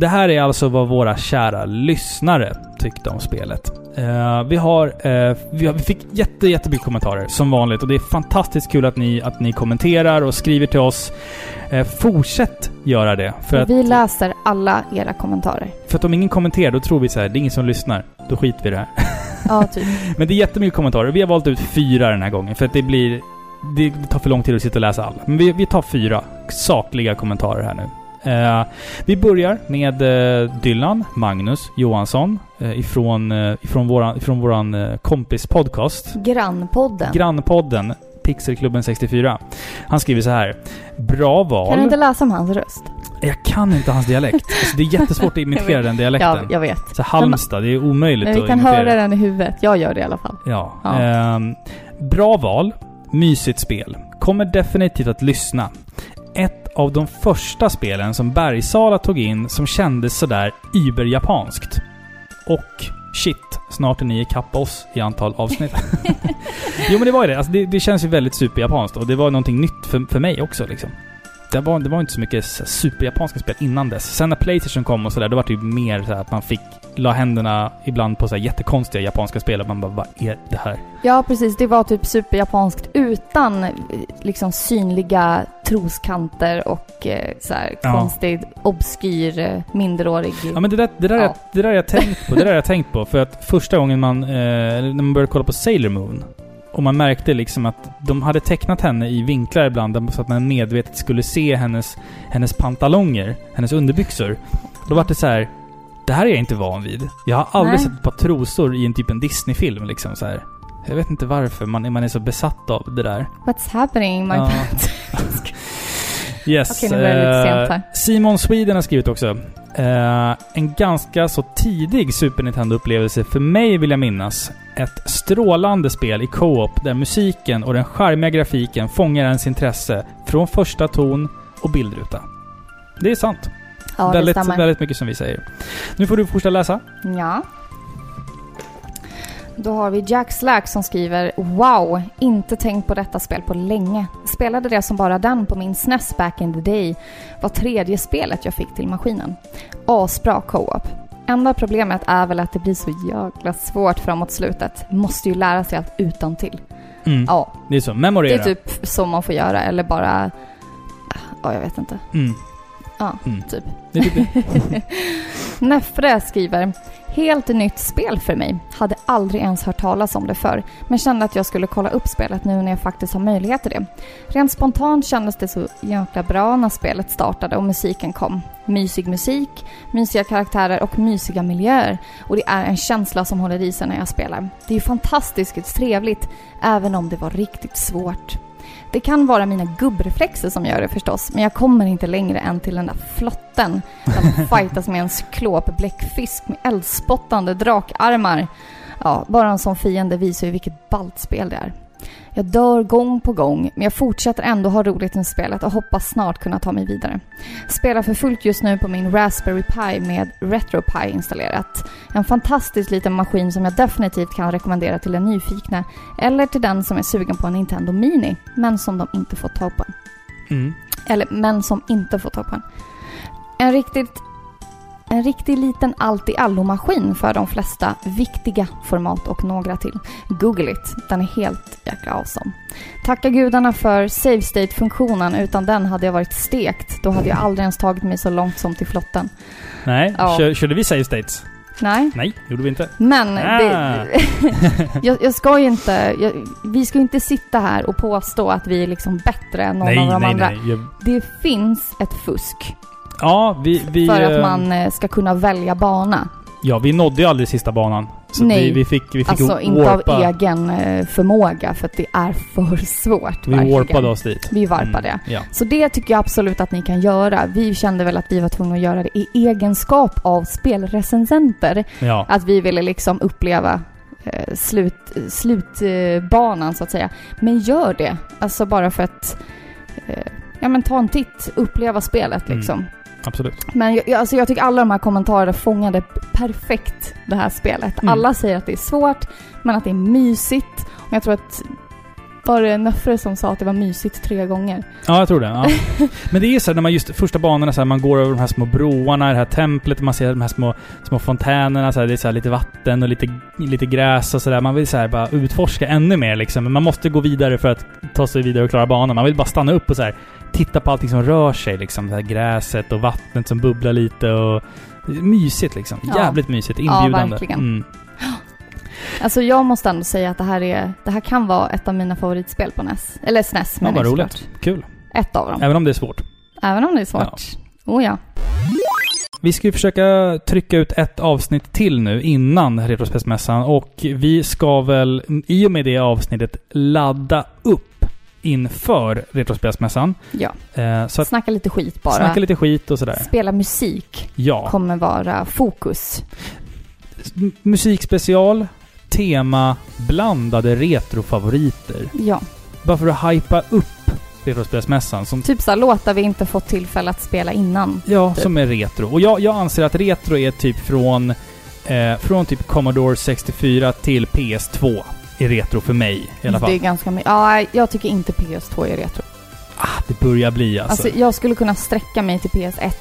Det här är alltså vad våra kära lyssnare tyckte om spelet. Eh, vi, har, eh, vi har... Vi fick jätte, jättemycket kommentarer, som vanligt. Och det är fantastiskt kul att ni, att ni kommenterar och skriver till oss. Eh, fortsätt göra det. För Och att, vi läser alla era kommentarer. för att om ingen kommenterar, då tror vi så här, det är ingen som lyssnar. Då skiter vi i det här. Ja, typ. Men det är jättemycket kommentarer. Vi har valt ut fyra den här gången, för att det blir... Det tar för lång tid att sitta och läsa alla. Men vi, vi tar fyra sakliga kommentarer här nu. Eh, vi börjar med eh, Dylan, Magnus Johansson, eh, ifrån, eh, ifrån våran, ifrån våran eh, kompis podcast. Grannpodden. Grannpodden, Pixelklubben 64. Han skriver så här. Bra val. Kan du inte läsa om hans röst? Jag kan inte hans dialekt. Alltså, det är jättesvårt att imitera den dialekten. Ja, jag vet. Så Halmstad, det är omöjligt Men vi att kan imitera. höra den i huvudet. Jag gör det i alla fall. Ja. Ja. Ehm, bra val. Mysigt spel. Kommer definitivt att lyssna. Av de första spelen som Bergsala tog in som kändes sådär überjapanskt. Och shit, snart är ni ikapp oss i antal avsnitt. jo men det var ju det. Alltså, det. Det känns ju väldigt superjapanskt och det var någonting nytt för, för mig också liksom. Det var, det var inte så mycket superjapanska spel innan dess. Sen när Playstation kom och sådär, då var det ju mer så att man fick la händerna ibland på så här jättekonstiga japanska spel och man bara vad är det här? Ja, precis. Det var typ superjapanskt utan eh, liksom synliga troskanter och eh, så här Ja. konstig, obskyr, eh, minderårig... Ja men det där, det där, Ja. jag, det där jag tänkt på. Det där jag tänkt på. För att första gången man, eh, när man började kolla på Sailor Moon och man märkte liksom att de hade tecknat henne i vinklar ibland så att man medvetet skulle se hennes, hennes pantalonger, hennes underbyxor. Då var det så här. Det här är jag inte van vid. Jag har aldrig Nej. sett ett par trosor i en typ en Disney-film liksom så här. Jag vet inte varför man, man är så besatt av det där. What's happening my Ja. pants? Yes. Okej, nu börjar det lite sent eh, här. Simon Sweden har skrivit också. Eh, en ganska så tidig Super Nintendo-upplevelse för mig vill jag minnas. Ett strålande spel i co-op där musiken och den charmiga grafiken fångar ens intresse från första ton och bildruta. Det är sant. Ja, det väldigt, stämmer. väldigt mycket som vi säger. Nu får du fortsätta läsa. Ja. Då har vi Jack Slack som skriver Wow, inte tänkt på detta spel på länge. Spelade det som bara den på min SNES back in the day. Var tredje spelet jag fick till maskinen. Asbra co-op. Enda problemet är väl att det blir så jäkla svårt framåt slutet. Måste ju lära sig allt utan till. Mm. Ja, Det är så. det Memorera. är typ så man får göra eller bara... Ja, jag vet inte. Mm. Ja, Mm. typ. Det typ det. Nefre skriver Helt nytt spel för mig. Hade aldrig ens hört talas om det förr, men kände att jag skulle kolla upp spelet nu när jag faktiskt har möjlighet till det. Rent spontant kändes det så jäkla bra när spelet startade och musiken kom. Mysig musik, mysiga karaktärer och mysiga miljöer. Och det är en känsla som håller i sig när jag spelar. Det är ju fantastiskt trevligt, även om det var riktigt svårt. Det kan vara mina gubbreflexer som gör det förstås, men jag kommer inte längre än till den där flotten där man fightas med en cyklopbläckfisk med eldspottande drakarmar. Ja, bara en sån fiende visar ju vilket ballt spel det är. Jag dör gång på gång, men jag fortsätter ändå ha roligt med spelet och hoppas snart kunna ta mig vidare. Spelar för fullt just nu på min Raspberry Pi med RetroPie installerat. En fantastisk liten maskin som jag definitivt kan rekommendera till den nyfikna eller till den som är sugen på en Nintendo Mini, men som de inte får tag på. Mm. Eller men som inte får tag på en. En riktigt en riktig liten allt-i-allo-maskin för de flesta viktiga format och några till. Google it, den är helt jäkla awesome. Tacka gudarna för save state-funktionen, utan den hade jag varit stekt. Då hade jag aldrig ens tagit mig så långt som till flotten. Nej, Ja. kör, körde vi save states? Nej, Nej, gjorde vi inte. men Ah. det, jag, jag ska ju inte... Jag, vi ska ju inte sitta här och påstå att vi är liksom bättre än någon nej, av de nej, andra. nej. Jag, Det finns ett fusk ja, vi, vi, för att eh, man eh, ska kunna välja bana. ja, vi nådde ju aldrig sista banan. Så Nej. vi, vi fick, vi fick Alltså inte warpa. av egen eh, förmåga för att det är för svårt. Vi verkligen. warpade oss dit. Vi varpade. Mm, ja. Så det tycker jag absolut att ni kan göra. Vi kände väl att vi var tvungna att göra det i egenskap av spelrecensenter. ja. Att vi ville liksom uppleva eh, slut, slutbanan så att säga. Men gör det. Alltså bara för att eh, ja, men ta en titt, uppleva spelet Mm. Absolut. Men jag, jag- alltså jag tycker alla de här kommentarerna fångade perfekt det här spelet. Mm. Alla säger att det är svårt, men att det är mysigt. Och jag tror att var det Nöffre som sa att det var mysigt tre gånger? Ja, jag tror det. Ja. Men det är så här, när man just första banorna så här, man går över de här små broarna, det här templet, man ser de här små, små fontänerna, så här, det är så här, lite vatten och lite, lite gräs och sådär. Man vill så här, bara utforska ännu mer liksom. Men man måste gå vidare för att ta sig vidare och klara banan. Man vill bara stanna upp och så titta på allting som rör sig liksom. Det här gräset och vattnet som bubblar lite och... Mysigt liksom. Ja. Jävligt mysigt. Inbjudande. verkligen. Mm. Alltså jag måste ändå säga att det här, är, det här kan vara ett av mina favoritspel på NES. Eller SNES, Ja, men vad det är roligt. såklart Kul. Ett av dem. Även om det är svårt. Även om det är svårt. Oh ja. Vi ska ju försöka trycka ut ett avsnitt till nu innan Retrospelsmässan och vi ska väl i och med det avsnittet ladda upp inför Retrospelsmässan. ja. Eh, så att Snacka lite skit bara. snacka lite skit och sådär. Spela musik Ja. kommer vara fokus. Musikspecial, tema, blandade retrofavoriter. Ja. Bara för att hypa upp Retrospelsmässan som Typ såhär låtar vi inte fått tillfälle att spela innan. Ja, Typ. som är retro. Och jag, jag anser att retro är typ från, eh, från typ Commodore 64 till PS2 är retro för mig i alla Det är fall. ganska mycket. Ja, jag tycker inte PS2 är retro. Ah, det börjar bli alltså. Alltså, jag skulle kunna sträcka mig till PS1.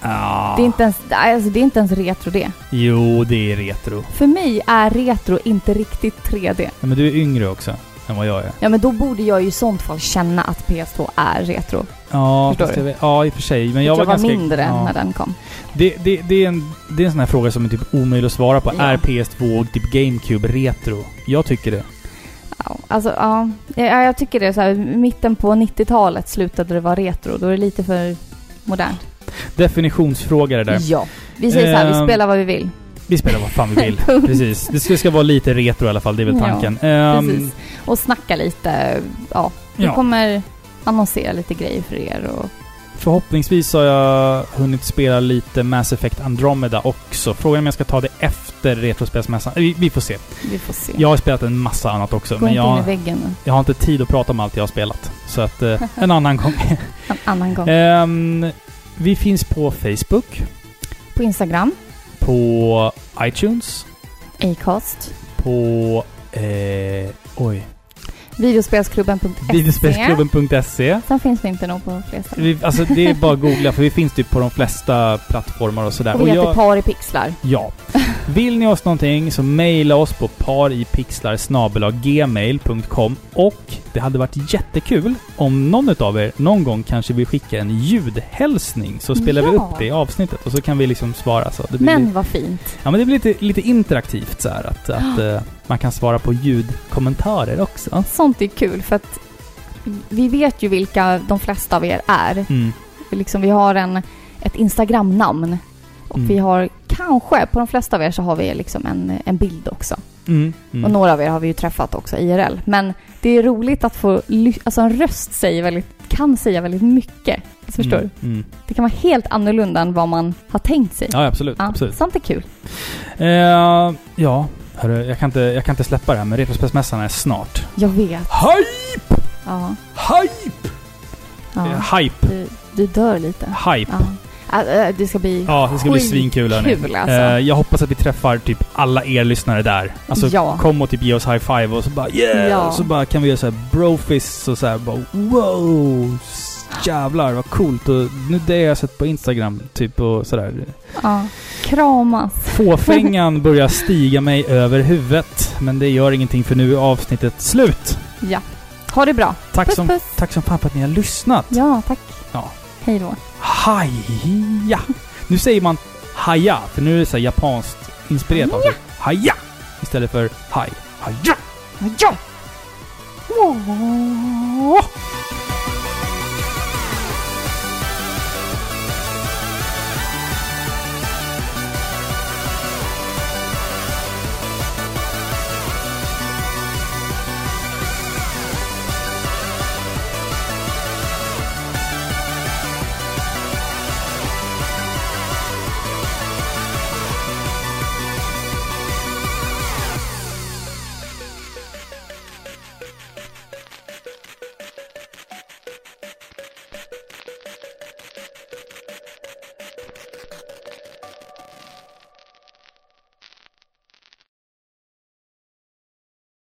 Ah, Det, är inte ens, alltså, det är inte ens retro det. Jo, det är retro. För mig är retro inte riktigt 3D. Ja, men du är yngre också än vad jag är. Ja, men då borde jag ju i sånt fall känna att PS2 är retro. Ja, Förstår du? jag ja, i och för sig. Men jag jag var var ganska... mindre ja. när den kom. det, det, det, är en, det är en sån här fråga som är typ omöjlig att svara på. Ja. Är PS2 och typ GameCube retro? Jag tycker det. Ja, alltså, ja. ja, jag tycker det så här, mitten på 90-talet slutade det vara retro. Då är det lite för modernt. Definitionsfråga det där. Ja. Vi säger så här, vi Ehm, spelar vad vi vill. Vi spelar vad fan vi vill. Precis. Det ska, ska vara lite retro i alla fall, det är väl Ja, tanken. Ehm, Precis. Och snacka lite. Ja, vi Ja. kommer annonsera lite grejer för er och Förhoppningsvis har jag hunnit spela lite Mass Effect Andromeda också. Frågan är om jag ska ta det efter Retrospelsmässan. Vi, vi får se. vi får se. Jag har spelat en massa annat också, Gå men inte in i jag, väggen jag har inte tid att prata om allt jag har spelat. Så att, eh, en annan gång. En annan gång. Ehm, vi finns på Facebook, På Instagram, på iTunes, Acast, på... Eh, oj. videospelsklubben.se. Videospelsklubben.se. Sen finns vi inte nog på fler ställen. Vi, alltså det är bara att googla för vi finns typ på de flesta plattformar och sådär. Och vi heter Par i pixlar. Ja. Vill ni oss någonting så mejla oss på paripixlar och det hade varit jättekul om någon av er någon gång kanske vill skicka en ljudhälsning så spelar vi Ja. upp det i avsnittet och så kan vi liksom svara så. Men lite, vad fint. ja, men det blir lite, lite interaktivt så här att, att eh, man kan svara på ljudkommentarer också. Sånt är kul för att vi vet ju vilka de flesta av er är. Mm. Liksom, vi har en, ett Instagram-namn. Och Mm. vi har kanske, på de flesta av er så har vi liksom en, en bild också. Mm. Mm. Och några av er har vi ju träffat också IRL. Men det är roligt att få Alltså en röst säger väldigt, kan säga väldigt mycket. Alltså, förstår du? Mm. Mm. Det kan vara helt annorlunda än vad man har tänkt sig. Ja, absolut. Ja, absolut. Sånt är kul. Eh, ja, Hörru, jag kan, inte, jag kan inte släppa det här, men Retrospelsmässan är snart. Jag vet. Hype! Ja. Hype! ja. Eh, Hype. Du, du dör lite. Hype. Ja. Äh, äh, det ska bli Ja, det ska bli svinkul hörni. Skitkul, alltså. Eh, jag hoppas att vi träffar typ alla er lyssnare där. Alltså Ja. kom och typ ge oss high five och så bara yeah! Ja. Och så bara kan vi göra såhär brofists och såhär bara wow! Jävlar vad coolt och nu det har jag sett på Instagram typ och sådär. Ja. Kramas. Fåfängan börjar stiga mig över huvudet. Men det gör ingenting för nu är avsnittet slut. Ja. Ha det bra. Tack Puss som, puss. tack som fan för att ni har lyssnat. Ja, tack. Ja. Hej då. Haja! Nu säger man haja, för nu är det så japanskt inspirerat av det. Haja! Istället för haj. Haja! Ja! Åh!